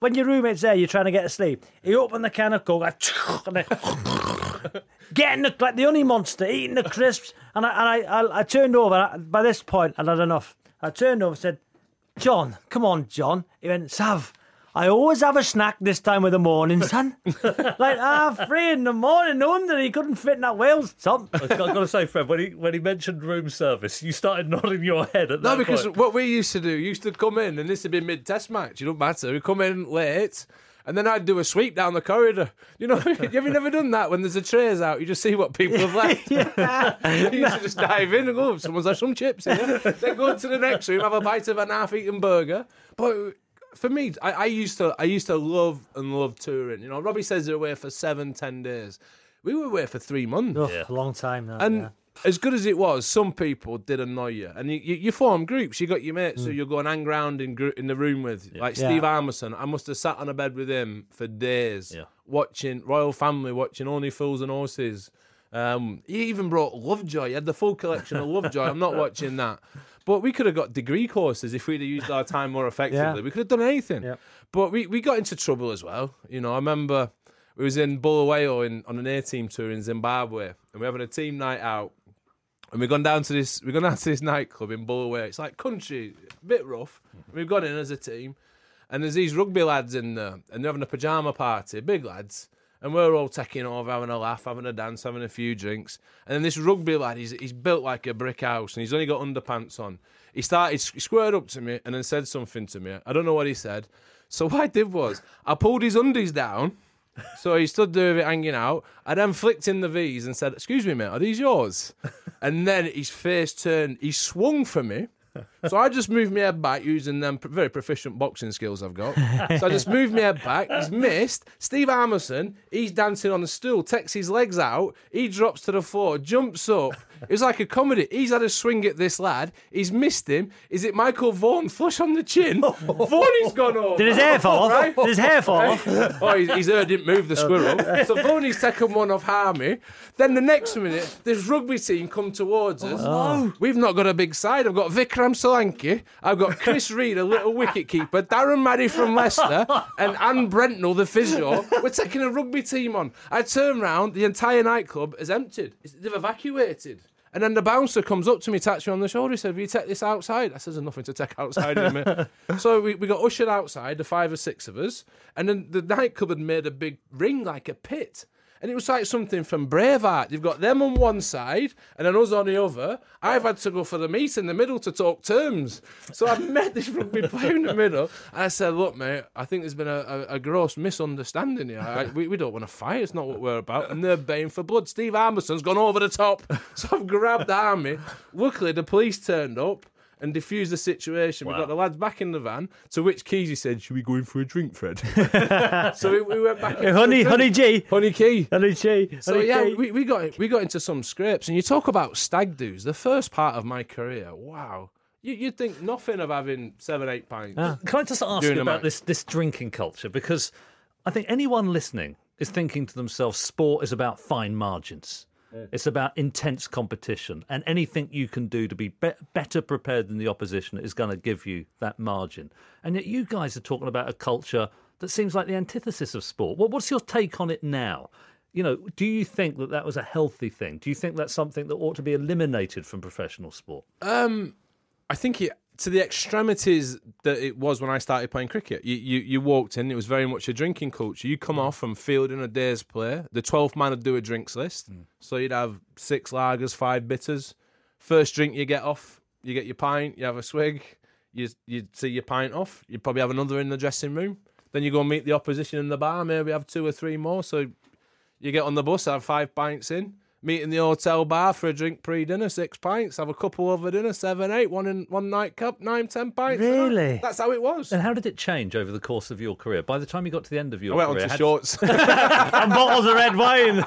when your roommate's there, you're trying to get to sleep. He opened the can of Coke, like, (laughs) and then (laughs) getting the like the honey monster, eating the crisps, and I and I, I, I turned over. I, by this point, I'd had enough. I turned over and said, "John, come on, John." He went, "Sav." I always have a snack this time of the morning, son. (laughs) like half three in the morning. No wonder he couldn't fit in that Wales top. I've got to say, Fred, when he when he mentioned room service, you started nodding your head at that No, because point. what we used to do, you used to come in, and this would be mid test match, it don't matter. We come in late, and then I'd do a sweep down the corridor. You know, you (laughs) have you never done that when there's a trays out? You just see what people have left. (laughs) you used to just dive in and go, oh, someone's had some chips here. then go to the next room, have a bite of an half eaten burger. But for me, I, I used to I used to love and love touring. You know, Robbie says they're away for seven, ten days. We were away for three months. Oh, a long time now. And yeah. as good as it was, some people did annoy you, and you, you, you form groups. You got your mates who you're going hang around in gr- in the room with, like Mm. Yeah. Steve Harmison. I must have sat on a bed with him for days, Yeah. watching Royal Family, watching Only Fools and Horses. Um, he even brought Lovejoy. He had the full collection of Lovejoy. I'm not (laughs) watching that, but we could have got degree courses if we'd have used our time more effectively. Yeah. We could have done anything. Yeah. But we, we got into trouble as well. You know, I remember we was in Bulawayo in, on an A team tour in Zimbabwe, and we're having a team night out. And we've gone down to this we've gone down to this nightclub in Bulawayo. It's like country, a bit rough. Hmm. We've gone in as a team. And there's these rugby lads in there, and they're having a pajama party, big lads. And we're all taking over, having a laugh, having a dance, having a few drinks. And then this rugby lad, he's, he's built like a brick house, and he's only got underpants on. He started, he squared up to me and then said something to me. I don't know what he said. So what I did was, I pulled his undies down, so he stood there with it hanging out. I then flicked in the V's and said, Excuse me, mate, are these yours? (laughs) And then his face turned, he swung for me. So I just moved my head back using them very proficient boxing skills I've got. So I just moved my head back. He's missed. Steve Harmison, he's dancing on a stool, takes his legs out. He drops to the floor, jumps up. It was like a comedy. He's had a swing at this lad. He's missed him. Is it Michael Vaughan flush on the chin? (laughs) Vaughan's gone off. Did his hair fall off? Right? Did his hair fall off? (laughs) oh, he's, he's heard didn't move the squirrel. so Vaughan's taken one off Harmy. Then the next minute, this rugby team come towards us. Oh. We've not got a big side. I've got Vikram Solanki. I've got Chris Read, a little wicket keeper. Darren Maddy from Leicester. And Anne Brentnell, the physio. We're taking a rugby team on. I turn round, the entire nightclub is emptied. They've evacuated. And then the bouncer comes up to me, taps me on the shoulder. He said, Will you take this outside? I said, There's nothing to take outside in me. (laughs) so we, we got ushered outside, the five or six of us. And then the nightclub had made a big ring like a pit. And it was like something from Braveheart. You've got them on one side and then us on the other. I've had to go for the meet in the middle to talk terms. So I've (laughs) met this rugby player in the middle and I said, Look, mate, I think there's been a, a, a gross misunderstanding here. I, we, we don't want to fight. It's not what we're about. And they're baying for blood. Steve Armstrong's gone over the top. (laughs) So I've grabbed the Army. Luckily, the police turned up and diffused the situation. We got the lads back in the van, to which Keezy said, Should we go in for a drink, Fred? (laughs) so we, we went back. in Honey, honey G. Honey Key. Honey G. So honey yeah, we, we got we got into some scrapes, and you talk about stag do's. The first part of my career, wow, you, you'd think nothing of having seven, eight pints. Ah. Can I just ask you about this this drinking culture? Because I think anyone listening is thinking to themselves, sport is about fine margins. It's about intense competition, and anything you can do to be, be- better prepared than the opposition is going to give you that margin. And yet, you guys are talking about a culture that seems like the antithesis of sport. What, what's your take on it now? You know, do you think that that was a healthy thing? Do you think that's something that ought to be eliminated from professional sport? Um, I think it to the extremities that it was when I started playing cricket. You, you you walked in, it was very much a drinking culture. You come mm. off from fielding a day's play. The twelfth man would do a drinks list, mm. so you'd have six lagers, five bitters. First drink you get off, you get your pint, you have a swig, you you see your pint off. You probably have another in the dressing room. Then you go and meet the opposition in the bar. Maybe have two or three more. So you get on the bus, have five pints in, meet in the hotel bar for a drink pre-dinner, six pints, have a couple over dinner, seven, eight, one in one night cup, nine, ten pints. Really? That's how it was. And how did it change over the course of your career? By the time you got to the end of your I went on career, to had- shorts. (laughs) (laughs) and bottles of red wine.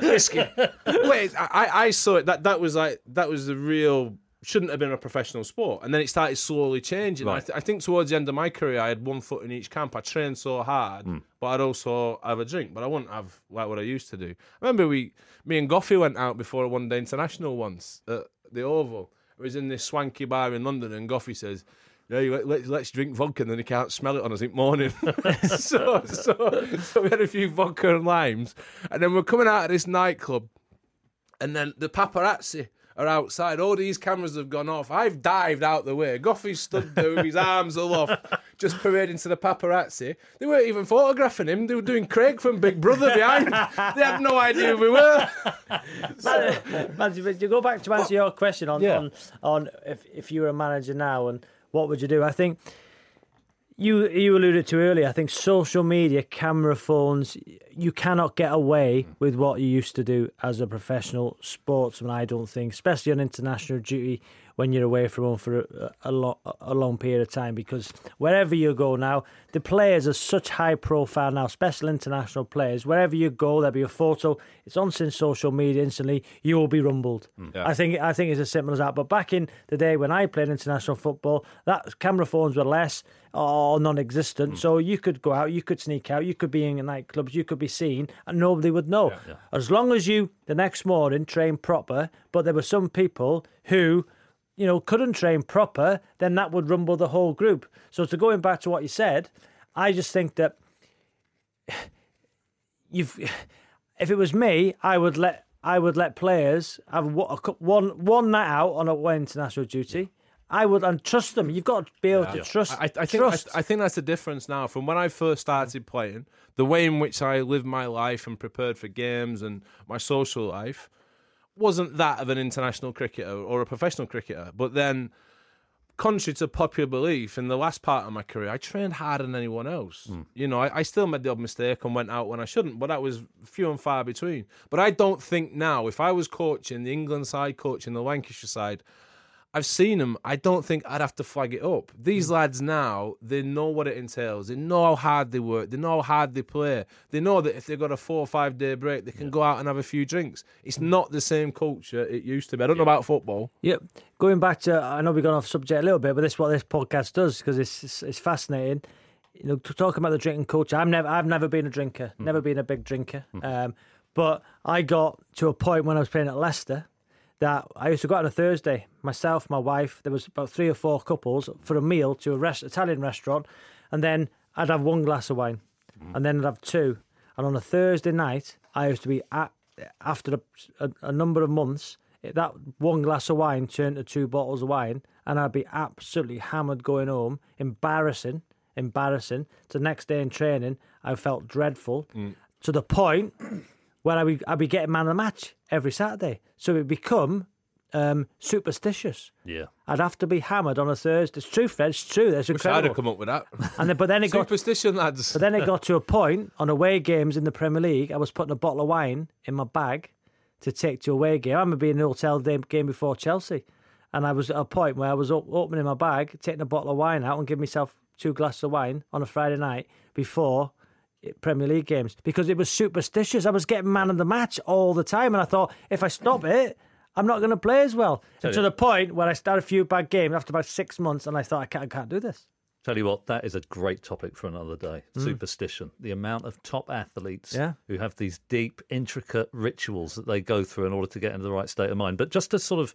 Whiskey. Wait, I, I saw it. That that was like that was the real. Shouldn't have been a professional sport, and then it started slowly changing. I, th- I think towards the end of my career, I had one foot in each camp. I trained so hard, hmm. but I'd also have a drink, but I wouldn't have like what I used to do. I remember we, me and Goughy went out before a one day international once at the Oval. It was in this swanky bar in London, and Goughy says. Yeah, let, let's, let's drink vodka, and then he can't smell it on us in morning. (laughs) so, so, so we had a few vodka and limes, and then we're coming out of this nightclub, and then the paparazzi are outside. All these cameras have gone off. I've dived out the way. Goughy stood there with his arms aloft, just parading to the paparazzi. They weren't even photographing him. They were doing Craig from Big Brother behind. they had no idea who we were. (laughs) Man, you go back to answer your question on, Yeah. on on if if you were a manager now and what would you do? I think you you alluded to earlier. I think social media, camera phones, you cannot get away with what you used to do as a professional sportsman. I don't think, especially on international duty when you're away from home for a, a, lo- a long period of time, because wherever you go now, the players are such high profile now, special international players. Wherever you go, there'll be a photo. It's on since social media instantly. You will be rumbled. Hmm. I think I think it's as simple as that. But back in the day when I played international football, that camera phones were less or non-existent. Hmm. So you could go out, you could sneak out, you could be in nightclubs, you could be seen, and nobody would know. As long as you the next morning train proper. But there were some people who you know, couldn't train proper, then that would rumble the whole group. So to going back to what you said, I just think that (sighs) you've (sighs) if it was me, I would let I would let players have one one night out on a international duty. I would and trust them. You've got to be able to trust. I, I think I, trust. I think that's the difference now from when I first started playing. The way in which I lived my life and prepared for games and my social life wasn't that of an international cricketer or a professional cricketer. But then, contrary to popular belief, in the last part of my career, I trained harder than anyone else. Hmm. You know, I, I still made the odd mistake and went out when I shouldn't, but that was few and far between. But I don't think now, if I was coaching the England side, coaching the Lancashire side, I've seen them. I don't think I'd have to flag it up. These hmm. lads now, they know what it entails. They know how hard they work. They know how hard they play. They know that if they've got a four or five day break, they can go out and have a few drinks. It's hmm. not the same culture it used to be. I don't know about football. Yep. Going back to, I know we've gone off subject a little bit, but this is what this podcast does because it's, it's it's fascinating. You know, to talk about the drinking culture. I've never I've never been a drinker, hmm. never been a big drinker. Um, but I got to a point when I was playing at Leicester that I used to go out on a Thursday, myself, my wife. There was about three or four couples for a meal to a rest, Italian restaurant, and then I'd have one glass of wine, mm-hmm. and then I'd have two. And on a Thursday night, I used to be at after a, a, a number of months. That one glass of wine turned to two bottles of wine, and I'd be absolutely hammered going home. Embarrassing, embarrassing. The next day in training, I felt dreadful mm. to the point where I would I'd be getting man of the match every Saturday. So it become um, superstitious. Yeah. I'd have to be hammered on a Thursday. It's true, Fred. It's true. That's Wish I'd have come up with that. And then, but then it got Superstition, lads. but then it got to a (laughs) point on away games in the Premier League. I was putting a bottle of wine in my bag to take to away game. I remember being in the hotel day, game before Chelsea, and I was at a point where I was op- opening my bag, taking a bottle of wine out, and giving myself two glasses of wine on a Friday night before Premier League games because it was superstitious. I was getting man of the match all the time, and I thought if I stop it. I'm not going to play as well. And to the point where I started a few bad games after about six months, and I thought I can't, I can't do this. Tell you what, that is a great topic for another day. Superstition. The amount of top athletes Mm. Yeah. who have these deep, intricate rituals that they go through in order to get into the right state of mind. But just to sort of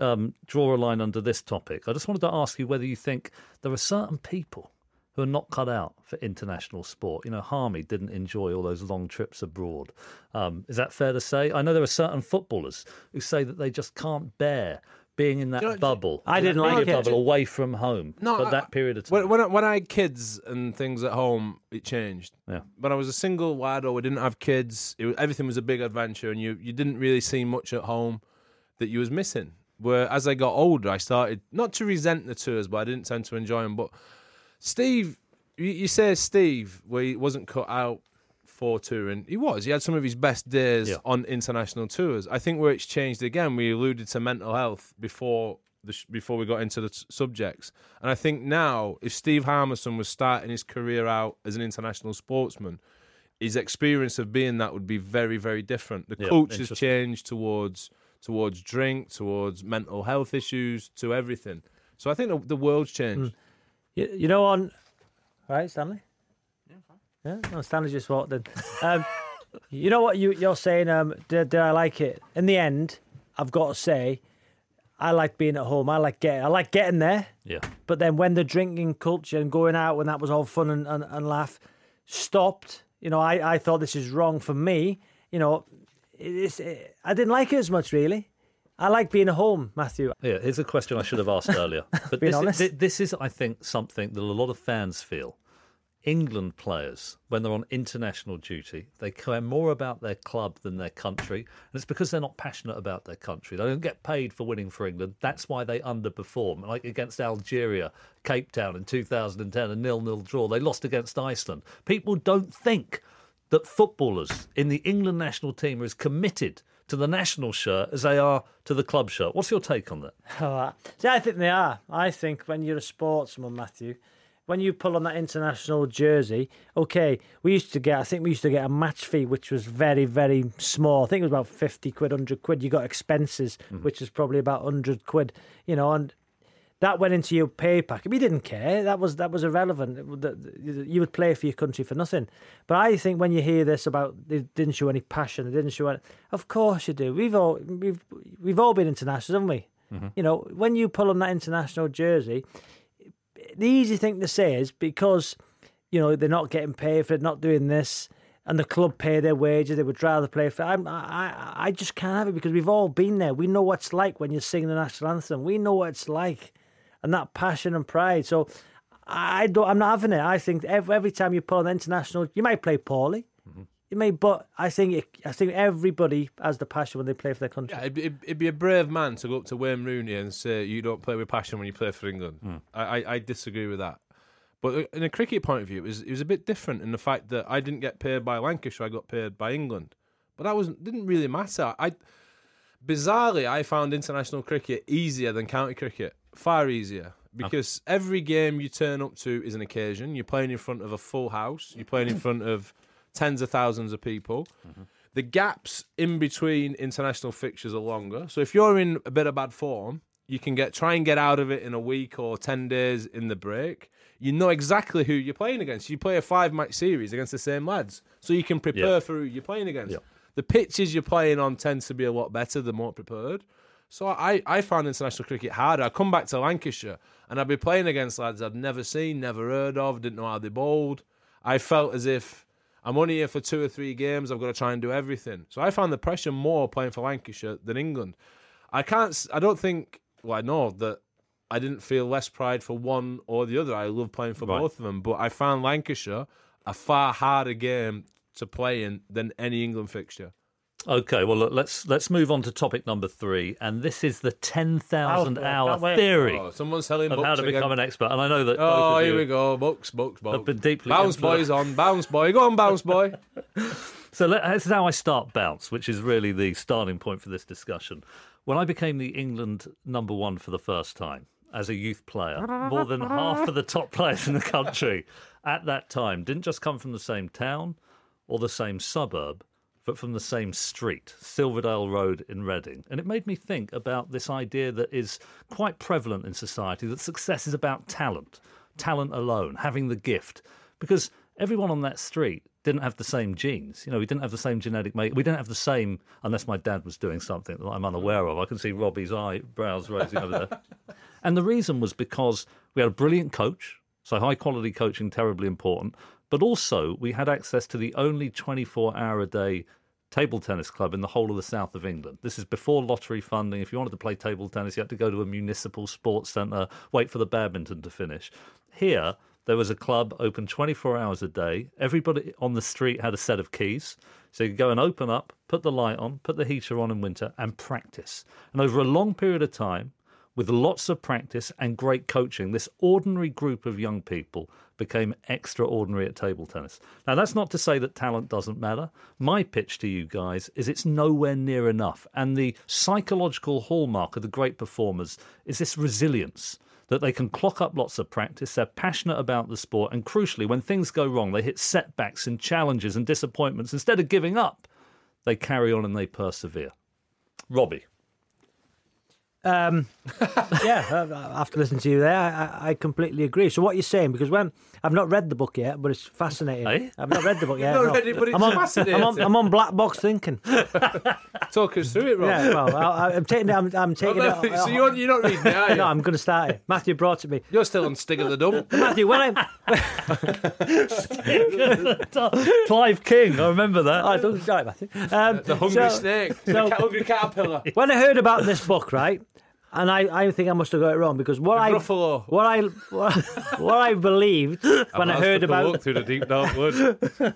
um, draw a line under this topic, I just wanted to ask you whether you think there are certain people who are not cut out for international sport. You know, Harmy didn't enjoy all those long trips abroad. Um, is that fair to say? I know there are certain footballers who say that they just can't bear being in that You know, bubble. I didn't like it. Bubble away from home for I- that period of time. When, when, I, when I had kids and things at home, it changed. Yeah. When I was a single or we didn't have kids, it was, everything was a big adventure, and you, you didn't really see much at home that you was missing. Where as I got older, I started not to resent the tours, but I didn't tend to enjoy them. But Steve, you, you say Steve, where he wasn't cut out for touring, he was. He had some of his best days Yeah. on international tours. I think where it's changed again, we alluded to mental health before the sh- before we got into the t- subjects, and I think now if Steve Harmison was starting his career out as an international sportsman. His experience of being that would be very, very different. The Yeah, culture's changed towards towards drink, towards mental health issues, to everything. So I think the, the world's changed. Hmm. You, you know, on right, Stanley. Yeah, Yeah. no, Stanley just walked in. Um, (laughs) you know what you, you're saying? Um, did, did I like it? In the end, I've got to say, I like being at home. I like getting. I like getting there. Yeah. But then when the drinking culture and going out when that was all fun and, and, and laugh stopped, you know, I, I thought this is wrong for me. You know, it's, I didn't like it as much really. I like being at home, Matthew. Yeah, here's a question I should have asked (laughs) earlier. But Being this, honest. Is, this is, I think, something that a lot of fans feel. England players, when they're on international duty, they care more about their club than their country. And it's because they're not passionate about their country. They don't get paid for winning for England. That's why they underperform. Like against Algeria, Cape Town in 2010, a nil-nil draw. They lost against Iceland. People don't think that footballers in the England national team are as committed to the national shirt as they are to the club shirt. What's your take on that? (laughs) Oh, See, I think they are. I think when you're a sportsman, Matthew, when you pull on that international jersey, okay, we used to get, I think we used to get a match fee, which was very, very small. I think it was about 50 quid, 100 quid. You got expenses, mm-hmm. which was probably about 100 quid, you know, and that went into your pay packet. We didn't care. That was that was irrelevant. You would play for your country for nothing. But I think when you hear this about they didn't show any passion, they didn't show any. Of course you do. We've all we've we've all been internationals, haven't we? Mm-hmm. You know, when you pull on that international jersey, the easy thing to say is because you know they're not getting paid for it, not doing this, and the club pay their wages. They would rather play for. I'm, I I I just can't have it because we've all been there. We know what it's like when you're singing the national anthem. We know what it's like, and that passion and pride. So I don't. I'm not having it. I think every, every time you pull on the international, you might play poorly. Mm-hmm. You may, but I think it, I think everybody has the passion when they play for their country. Yeah, it'd, be- it'd be a brave man to go up to Wayne Rooney and say you don't play with passion when you play for England. Hmm. I, I, I disagree with that. But uh, in a cricket point of view, it was, it was a bit different in the fact that I didn't get paid by Lancashire, I got paid by England. But that was didn't really matter. I Bizarrely, I found international cricket easier than county cricket. Far easier. Because every game you turn up to is an occasion. You're playing in front of a full house. You're playing in front of tens of thousands of people. Mm-hmm. The gaps in between international fixtures are longer. So if you're in a bit of bad form, you can get try and get out of it in a week or ten days in the break. You know exactly who you're playing against. You play a five match series against the same lads, so you can prepare Yeah. for who you're playing against. Yeah. The pitches you're playing on tend to be a lot better the more prepared. So I, I found international cricket harder. I come back to Lancashire and I'd be playing against lads I'd never seen, never heard of, didn't know how they bowled. I felt as if I'm only here for two or three games. I've got to try and do everything. So I found the pressure more playing for Lancashire than England. I can't. I don't think. Well, I know that I didn't feel less pride for one or the other. I love playing for Right. both of them, but I found Lancashire a far harder game to play in than any England fixture. Okay, well look, let's let's move on to topic number three, and this is the ten thousand Oh, hour theory Oh, someone's selling of books how to again. become an expert. And I know that. Oh, both of here you we go. Books, books, books. Have been deeply bounce influ- boys on. Bounce boy. Go on, bounce boy. (laughs) (laughs) So let, this is how I start bounce, which is really the starting point for this discussion. When I became the England number one for the first time as a youth player, more than half of the top (laughs) players in the country at that time didn't just come from the same town or the same suburb, but from the same street, Silverdale Road in Reading. And it made me think about this idea that is quite prevalent in society that success is about talent, talent alone, having the gift. Because everyone on that street didn't have the same genes. You know, we didn't have the same genetic make. We didn't have the same, unless my dad was doing something that I'm unaware of. I can see Robbie's eyebrows raising over there. (laughs) And the reason was because we had a brilliant coach, so high quality coaching terribly important, but also we had access to the only 24 hour a day table tennis club in the whole of the south of England. This is before lottery funding. If you wanted to play table tennis, you had to go to a municipal sports centre, wait for the badminton to finish. Here, there was a club open 24 hours a day. Everybody on the street had a set of keys. So you could go and open up, put the light on, put the heater on in winter, and practice. And over a long period of time, with lots of practice and great coaching, this ordinary group of young people became extraordinary at table tennis. Now, that's not to say that talent doesn't matter. My pitch to you guys is it's nowhere near enough. And the psychological hallmark of the great performers is this resilience that they can clock up lots of practice, they're passionate about the sport, and crucially, when things go wrong, they hit setbacks and challenges and disappointments. Instead of giving up, they carry on and they persevere. Robbie. Um, (laughs) yeah, uh, after listening to you there, I, I- I completely agree. So what you're saying, because when I've not read the book yet, but it's fascinating. I've not read the book yet. not no. read it, but it's I'm on, fascinating. I'm on, I'm on black box thinking. (laughs) Talk us through it, Rob. Yeah, well, I, I'm taking it. I'm, I'm taking Oh, no, it. so you're, you're not reading it, are you? no, I'm going to start it. Matthew brought it me. You're still on Stig of the Dump. (laughs) Matthew, when I Clive King, I remember that. I don't sorry, Matthew. Um, The hungry so- snake. so- the hungry caterpillar. when I heard about this book, right, and I, I think I must have got it wrong because what I Gruffalo. what I what, what I believed (laughs) when I heard about look through the deep dark wood. (laughs)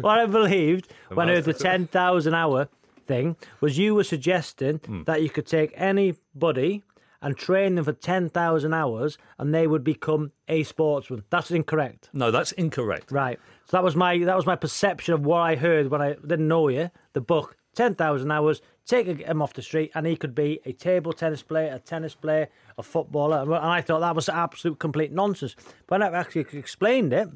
what I believed when I heard the master. 10,000 hour thing was you were suggesting Hmm. that you could take anybody and train them for 10,000 hours and they would become a sportsman. That's incorrect. No, that's incorrect. Right. So that was my that was my perception of what I heard when I didn't know you. The book, 10,000 hours, take him off the street and he could be a table tennis player, a tennis player, a footballer. And I thought that was absolute complete nonsense. But when I actually explained it,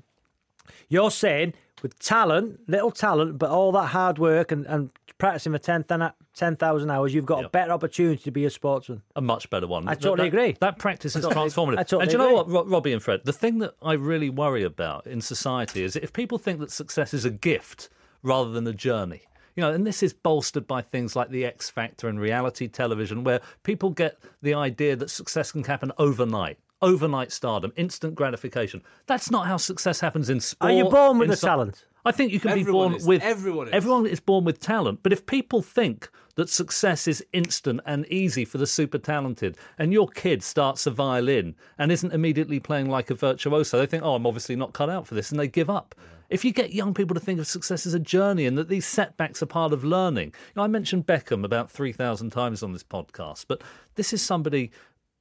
you're saying with talent, little talent, but all that hard work and, and practicing for 10,000 10,000 hours, you've got a better opportunity to be a sportsman. A much better one. I totally that- agree. That practice is transformative. I totally and do you know agree. what, Robbie and Fred? The thing that I really worry about in society is if people think that success is a gift rather than a journey, you know, and this is bolstered by things like the X Factor and reality television, where people get the idea that success can happen overnight. Overnight stardom, instant gratification. That's not how success happens in sport. Are you born with in the so- talent? I think you can be born is. with Everyone is. Everyone is born with talent, but if people think that success is instant and easy for the super talented, and your kid starts a violin and isn't immediately playing like a virtuoso, they think, "Oh, I'm obviously not cut out for this," and they give up. If you get young people to think of success as a journey and that these setbacks are part of learning, you know, I mentioned Beckham about three thousand times on this podcast, but this is somebody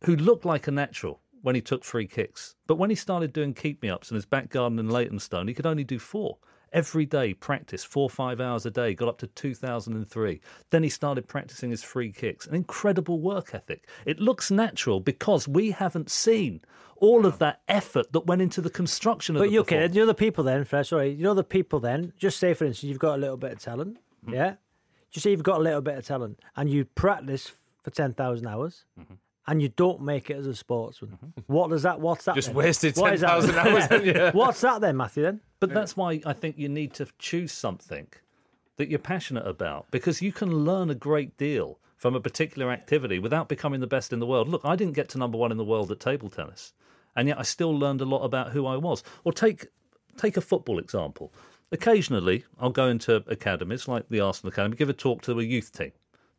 who looked like a natural when he took free kicks, but when he started doing keep me ups in his back garden in Leytonstone, he could only do four. Every day, practice four or five hours a day, got up to 2003. Then he started practicing his free kicks. An incredible work ethic. It looks natural because we haven't seen all of that effort that went into the construction of But the you okay? You know the people then, Fred. Sorry, you know the people then. Just say, for instance, you've got a little bit of talent. Mm-hmm. Yeah. Just say you've got a little bit of talent, and you practice for ten thousand hours, Mm-hmm. and you don't make it as a sportsman. What does that? What's that? Just then? wasted that? 10,000 hours, (laughs) yeah. What's that then, Matthew? Then But that's why I think you need to choose something that you're passionate about because you can learn a great deal from a particular activity without becoming the best in the world. Look, I didn't get to number one in the world at table tennis, and yet I still learned a lot about who I was. Or take take a football example. Occasionally, I'll go into academies like the Arsenal Academy, give a talk to a youth team.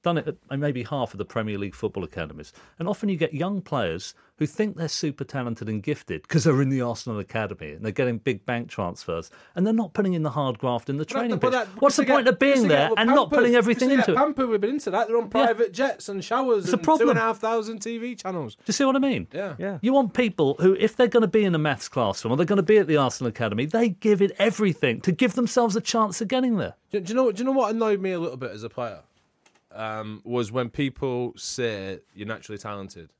Done it at uh, maybe half of the Premier League football academies. And often you get young players who think they're super talented and gifted because they're in the Arsenal Academy and they're getting big bank transfers and they're not putting in the hard graft in the training But pitch. that- What's the just point get- of being just to get there with and not putting everything into it? Pampered, we've been into that. They're on private jets and showers It's a and two problem. and a half thousand TV channels. Do you see what I mean? Yeah. Yeah. You want people who, if they're going to be in a maths classroom or they're going to be at the Arsenal Academy, they give it everything to give themselves a chance of getting there. Do, do you know? Do you know what annoyed me a little bit as a player? Um, was when people say you're naturally talented,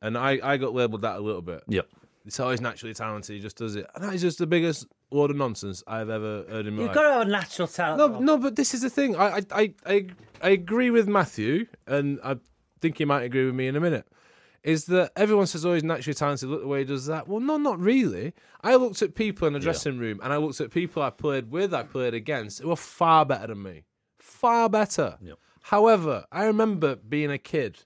and I, I got labelled that a little bit. Yep. It's always naturally talented. He just does it, and that is just the biggest load of nonsense I've ever heard in my life. you've life. got to have a natural talent. No, though. no, but this is the thing. I, I, I, I, I agree with Matthew, and I think he might agree with me in a minute. Is that everyone says, "Oh, he's naturally talented. Look the way he does that." Well, no, not really. I looked at people in the dressing room, and I looked at people I played with, I played against, who were far better than me, far better. Yep. However, I remember being a kid.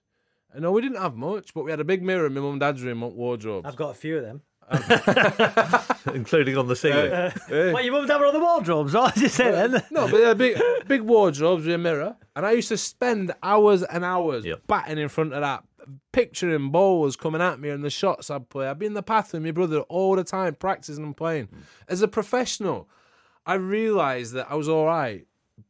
I know we didn't have much, but we had a big mirror in my mum and dad's room wardrobe. I've got a few of them. (laughs) including on the ceiling. Uh, uh, what your mum dad were on the wardrobes? (laughs) What did you say then? (laughs) No, but they're big, big wardrobes with a mirror, and I used to spend hours and hours Yep. batting in front of that, picturing balls coming at me and the shots I'd play. I'd be in the path with my brother all the time, practicing and playing. As a professional, I realised that I was all right,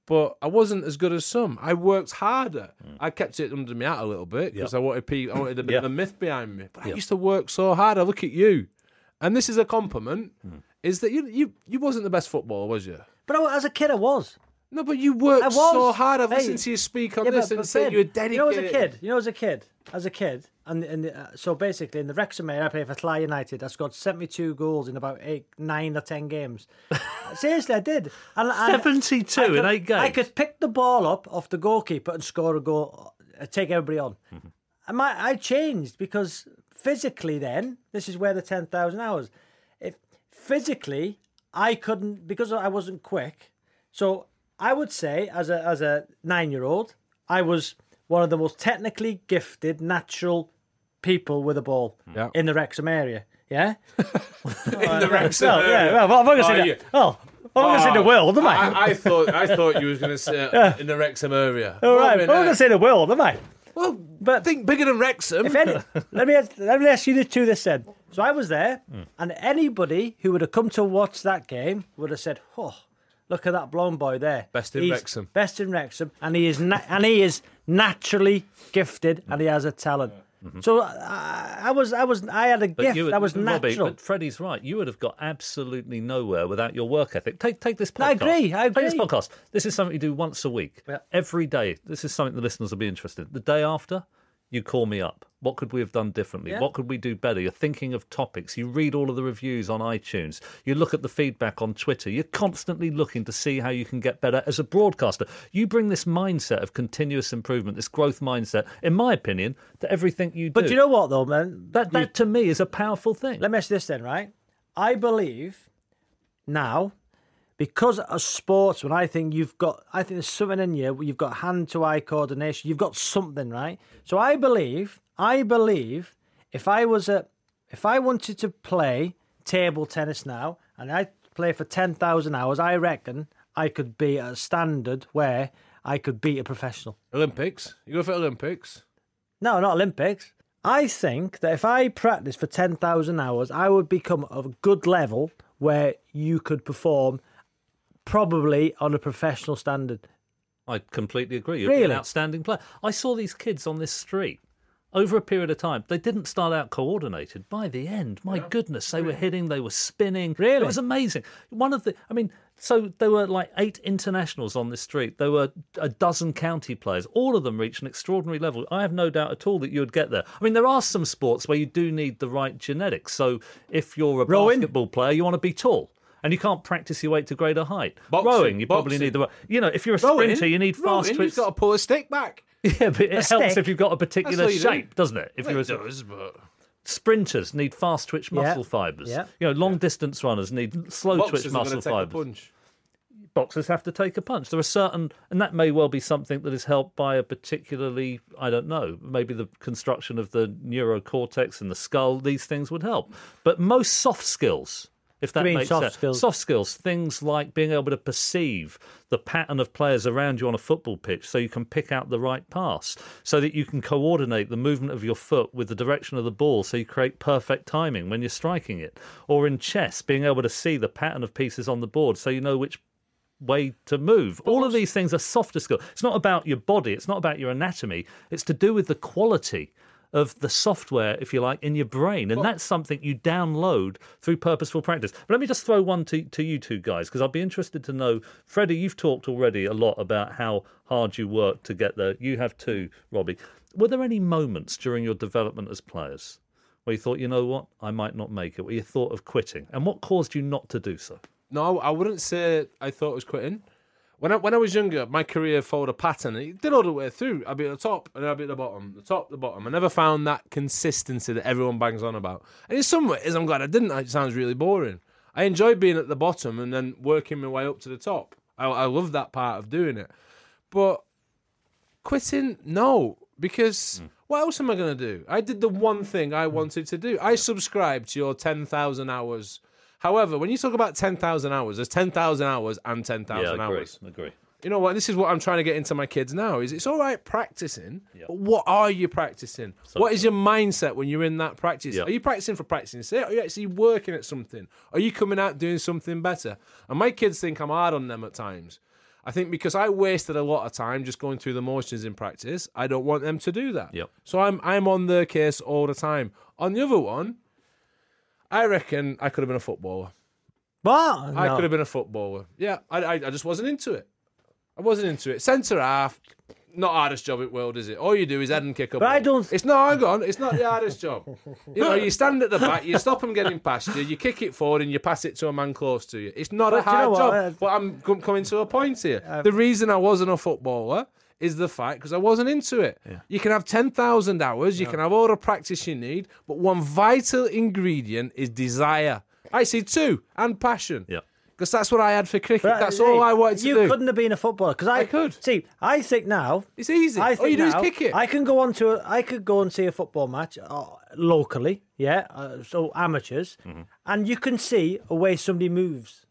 but I wasn't as good as some. I worked harder. Hmm. I kept it under my hat a little bit because I wanted pe- I wanted a bit Yeah. of a myth behind me. But I used to work so hard. I look at you, and this is a compliment. Hmm. Is that you? You you wasn't the best footballer, was you? But I, as a kid, I was. No, but you worked so hard. I've Hey. listened to you speak on Yeah, this but- and but said Ben, you were dedicated. You know, as a kid, you know, as a kid, as a kid, and, and uh, so basically in the Wrexham area, I played for Clyde United. I scored seventy-two goals in about eight, nine or ten games. (laughs) Seriously, I did. And, and 72 I in eight games? I could pick the ball up off the goalkeeper and score a goal, uh, take everybody on. Mm-hmm. And my, I changed because physically, then this is where the ten thousand hours. If physically, I couldn't because I wasn't quick. So I would say, as a as a nine year old, I was one of the most technically gifted, natural people with a ball Yeah. in the Wrexham area. Yeah, (laughs) in the (laughs) Wrexham well, area. yeah. Well, I'm not going to Oh, say you- that. Well, I'm not going to say the world, am I? I, I thought I thought you was going to say (laughs) uh, in the Wrexham area. All right, Well, I'm not going to uh, say the world, am I? Well, But think bigger than Wrexham. If any, let me let me ask you the two this then. So I was there, hmm. and anybody who would have come to watch that game would have said, "Oh, look at that blonde boy there, Best in He's Wrexham." best in Wrexham, and he is na- and he is naturally gifted, and he has a talent." Mm-hmm. So I, I was, I was, I had a But gift would- that was Robbie, natural. but Freddie's right. You would have got absolutely nowhere without your work ethic. Take take this podcast. I agree, I Take this podcast. This is something you do once a week. Yeah. Every day. This is something the listeners will be interested in. The day after, you call me up. What could we have done differently? Yeah. What could we do better? You're thinking of topics. You read all of the reviews on iTunes. You look at the feedback on Twitter. You're constantly looking to see how you can get better as a broadcaster. You bring this mindset of continuous improvement, this growth mindset, in my opinion, to everything you do. but you know what, though, man? that, that to me is a powerful thing. Let me ask you this then, right? I believe now, because as sportsman, I think you've got, I think there's something in you. You've got hand to eye coordination. You've got something, right? So I believe, I believe, if I was a, if I wanted to play table tennis now, and I play for ten thousand hours, I reckon I could be at a standard where I could beat a professional. Olympics. You go for Olympics. No, not Olympics. I think that if I practiced for 10,000 hours, I would become of a good level where you could perform probably on a professional standard. I completely agree. You're an Really? outstanding player. I saw these kids on this street over a period of time. They didn't start out coordinated. By the end, my goodness, they were hitting, they were spinning. Really? It was amazing. One of the, I mean, So there were like eight internationals on this street. There were a dozen county players. All of them reached an extraordinary level. I have no doubt at all that you would get there. I mean, there are some sports where you do need the right genetics. So if you're a Rowing? basketball player, you want to be tall. And you can't practice your weight to greater height. Boxing, Rowing, you probably need the right. You know, if you're a Rowing, sprinter, you need rowing, fast You've got to pull a stick back. (laughs) Yeah, but it helps stick. if you've got a particular all you do. shape, doesn't it? If Well, you're it a, does, but sprinters need fast twitch Yeah. muscle fibers. Yeah. You know, long distance runners need slow boxers twitch muscle going to take a fibers. Boxers have to take a punch. There are certain, and that may well be something that is helped by a particularly, I don't know, maybe the construction of the neurocortex and the skull. These things would help, but most soft skills. If that makes soft sense. skills? Soft skills, things like being able to perceive the pattern of players around you on a football pitch so you can pick out the right pass, so that you can coordinate the movement of your foot with the direction of the ball so you create perfect timing when you're striking it. Or in chess, being able to see the pattern of pieces on the board so you know which way to move. All of these things are softer skills. It's not about your body, it's not about your anatomy, it's to do with the quality of the software, if you like, in your brain. And that's something you download through purposeful practice. But let me just throw one to, to you two guys, because I'd be interested to know. Freddie, you've talked already a lot about how hard you work to get there. You have too, Robbie. Were there any moments during your development as players where you thought, you know what, I might not make it, where you thought of quitting? And what caused you not to do so? No, I wouldn't say I thought it was quitting. When I when I was younger, my career followed a pattern. It did all the way through. I'd be at the top and then I'd be at the bottom, the top, the bottom. I never found that consistency that everyone bangs on about. And in some ways, I'm glad I didn't. It sounds really boring. I enjoyed being at the bottom and then working my way up to the top. I, I love that part of doing it. But quitting, no, because hmm. what else am I going to do? I did the one thing I wanted to do. I subscribed to your 10,000 hours. However, when you talk about 10,000 hours, there's 10,000 hours and 10,000 yeah, I agree. hours. agree. You know what? This is what I'm trying to get into my kids now. Is it's all right practicing, but what are you practicing? what is your mindset when you're in that practice? Yeah. Are you practicing for practicing sake? Are you actually working at something? Are you coming out doing something better? And my kids think I'm hard on them at times. I think because I wasted a lot of time just going through the motions in practice, I don't want them to do that. Yep. So I'm I'm on their case all the time. On the other one, I reckon I could have been a footballer. What? I No. could have been a footballer. Yeah, I, I, I just wasn't into it. I wasn't into it. Centre half, not hardest job in the world, is it? All you do is head and kick up. But I don't- It's not. Hang on. It's not the hardest job. You know, you stand at the back, you stop them getting past you, you kick it forward, and you pass it to a man close to you. It's not a But do you know hard what? job. Uh, but I'm com- coming to a point here. the reason I wasn't a footballer is the fact because I wasn't into it. You can have 10,000 hours, you can have all the practice you need, but one vital ingredient is desire. I see two, and passion. Yeah. Because that's what I had for cricket. But, that's uh, all I wanted to you do. You couldn't have been a footballer because I, I could. See, I think now It's easy. I all think you do is kick it. I can go on to a, I could go and see a football match uh, locally, yeah, uh, so amateurs, Mm-hmm. and you can see a way somebody moves.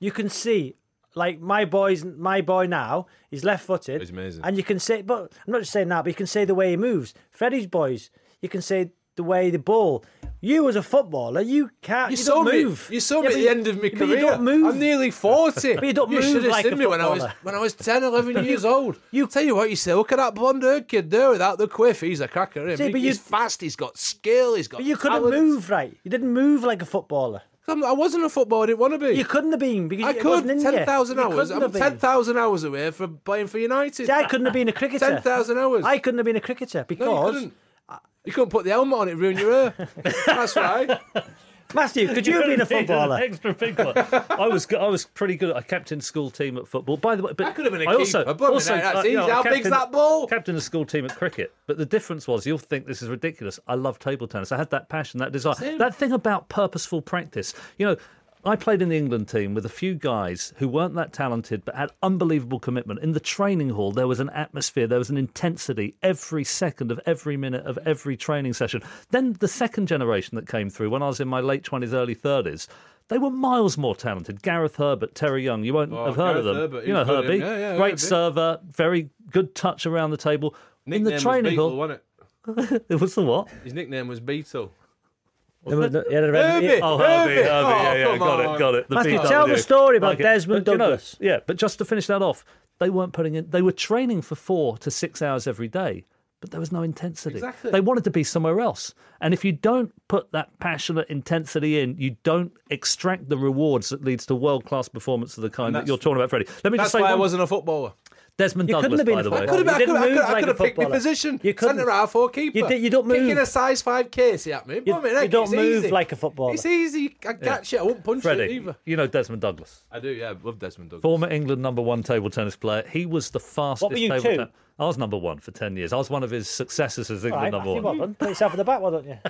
You can see, like my boys, my boy now, he's left-footed. He's amazing. And you can say, but I'm not just saying that, but you can say the way he moves. Freddie's boys, you can say the way the ball. You as a footballer, you can't. You, You, saw me. move. You saw Yeah, me at the end of my career. You don't move. I'm nearly (laughs) forty. But you don't should move have like seen me when I was when I was 10, 11 years (laughs) old. You tell you what, you say, look at that blonde haired kid there without the quiff. He's a cracker. See, but he's you- fast. He's got skill. He's got. But you couldn't move right. You didn't move like a footballer. I wasn't a footballer. I didn't want to be. You couldn't have been because I it could. Ten thousand hours. I'm ten thousand hours away from playing for United. I couldn't have been a cricketer. 10,000 hours. I couldn't have been a cricketer no, you because couldn't. You couldn't put the helmet on it, ruin your hair. (laughs) That's right. Matthew, could you have been a (laughs) footballer? extra big one. I was I was pretty good. I captained school team at football. By the way, but I could have been a I also, keeper. Blimey, also, that's uh, you know, I How big's that ball? Captained a school team at cricket. But the difference was, you'll think this is ridiculous. I love table tennis. I had that passion, that desire, that thing about purposeful practice. You know. I played in the England team with a few guys who weren't that talented but had unbelievable commitment. In the training hall, there was an atmosphere, there was an intensity every second of every minute of every training session. Then the second generation that came through when I was in my late 20s, early 30s, they were miles more talented. Gareth Herbert, Terry Young, you won't Oh, have heard of them. Herbert, you know. Herbie, Yeah, yeah, great Herbie. server, very good touch around the table. Nickname in the training Beetle, hall, wasn't it? (laughs) it was the what? His nickname was Beetle. There was no- he had a red- Herbie. Oh, Herbie, Herbie. Herbie, yeah, Oh, yeah, come got on. it, got it. The Matthew, BW. tell the story about Like. Desmond But, you know, Douglas. yeah, but just to finish that off, they weren't putting in. They were training for four to six hours every day, but but there was no intensity. Exactly. They wanted to be somewhere else. And if you don't put that passionate intensity in, you don't extract the rewards that leads to world class performance of the kind that you're talking about, Freddie. Let me That's just say why I wasn't a footballer. Desmond You Douglas, couldn't have been by the way. I could have, I could I could have, I could a have picked my position. You couldn't. Centre half or keeper. You di- you don't Kicking a size five Casey at me. You- Bum it, you don't move easy. like a footballer. It's easy. I catch it. I won't punch it either. you know Desmond Douglas. I do, yeah. Love Desmond Douglas. Former England number one table tennis player. He was the fastest What were you, table two? tennis. I was number one for 10 years. I was one of his successors as England right, number Matthew, one. well done. Put yourself at the back, why don't you? (laughs)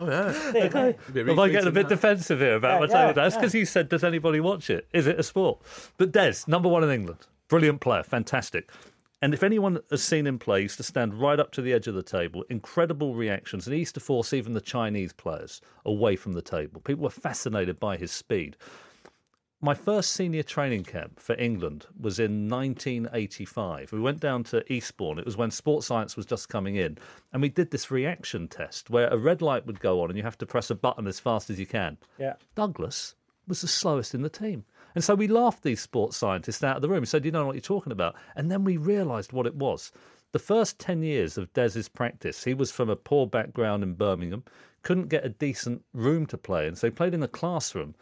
Oh, yeah. There you go. Am I getting a bit that. defensive here about Yeah, my yeah, table? That's yeah. because you said, does anybody watch it? Is it a sport? But Des, number one in England. Brilliant player, fantastic. And if anyone has seen him play, he used to stand right up to the edge of the table, incredible reactions, and he used to force even the Chinese players away from the table. People were fascinated by his speed. My first senior training camp for England was in 1985. We went down to Eastbourne. It was when sports science was just coming in. And we did this reaction test where a red light would go on and you have to press a button as fast as you can. Yeah. Douglas was the slowest in the team. And so we laughed these sports scientists out of the room and said, You know what you're talking about. And then we realised what it was. The first 10 years of Des's practice, he was from a poor background in Birmingham, couldn't get a decent room to play in. So he played in a classroom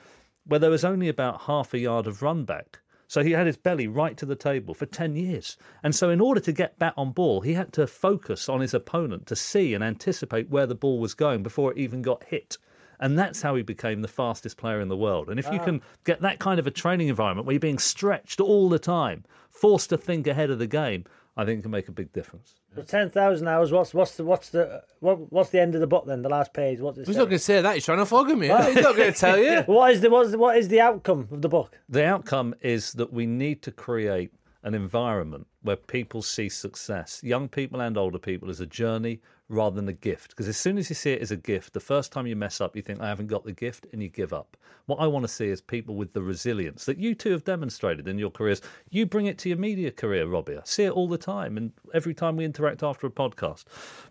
where there was only about half a yard of run back. So he had his belly right to the table for 10 years. And so, in order to get back on ball, he had to focus on his opponent to see and anticipate where the ball was going before it even got hit. And that's how he became the fastest player in the world. And if you ah. can get that kind of a training environment where you're being stretched all the time, forced to think ahead of the game, I think it can make a big difference. So ten thousand hours. What's what's the what's the what, what's the end of the book then? The last page. What's it He's not going to say that. He's trying to flog me. He's not going to tell you. (laughs) What is the what's the, what is the outcome of the book? The outcome is that we need to create an environment where people see success, young people and older people, as a journey rather than a gift. Because as soon as you see it as a gift, the first time you mess up, you think, I haven't got the gift, and you give up. What I want to see is people with the resilience that you two have demonstrated in your careers. You bring it to your media career, Robbie. I see it all the time, and every time we interact after a podcast.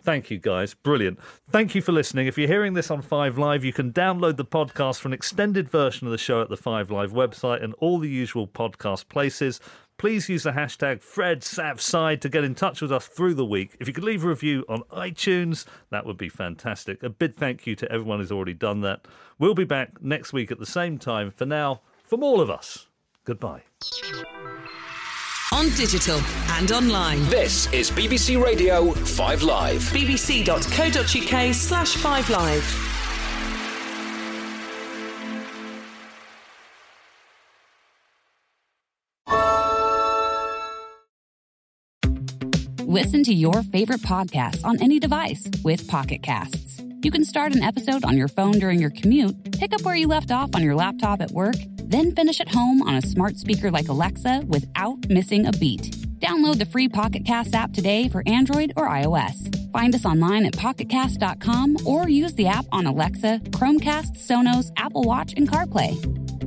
Thank you, guys. Brilliant. Thank you for listening. If you're hearing this on Five Live, you can download the podcast for an extended version of the show at the Five Live website and all the usual podcast places. Please use the hashtag FredSavSide to get in touch with us through the week. If you could leave a review on iTunes, that would be fantastic. A big thank you to everyone who's already done that. We'll be back next week at the same time. For now, from all of us, goodbye. On digital and online. This is BBC Radio 5 Live. bbc.co.uk slash 5 live. Listen to your favorite podcasts on any device with Pocket Casts. You can start an episode on your phone during your commute, pick up where you left off on your laptop at work, then finish at home on a smart speaker like Alexa without missing a beat. Download the free Pocket Cast app today for Android or iOS. Find us online at pocketcast.com or use the app on Alexa, Chromecast, Sonos, Apple Watch, and CarPlay.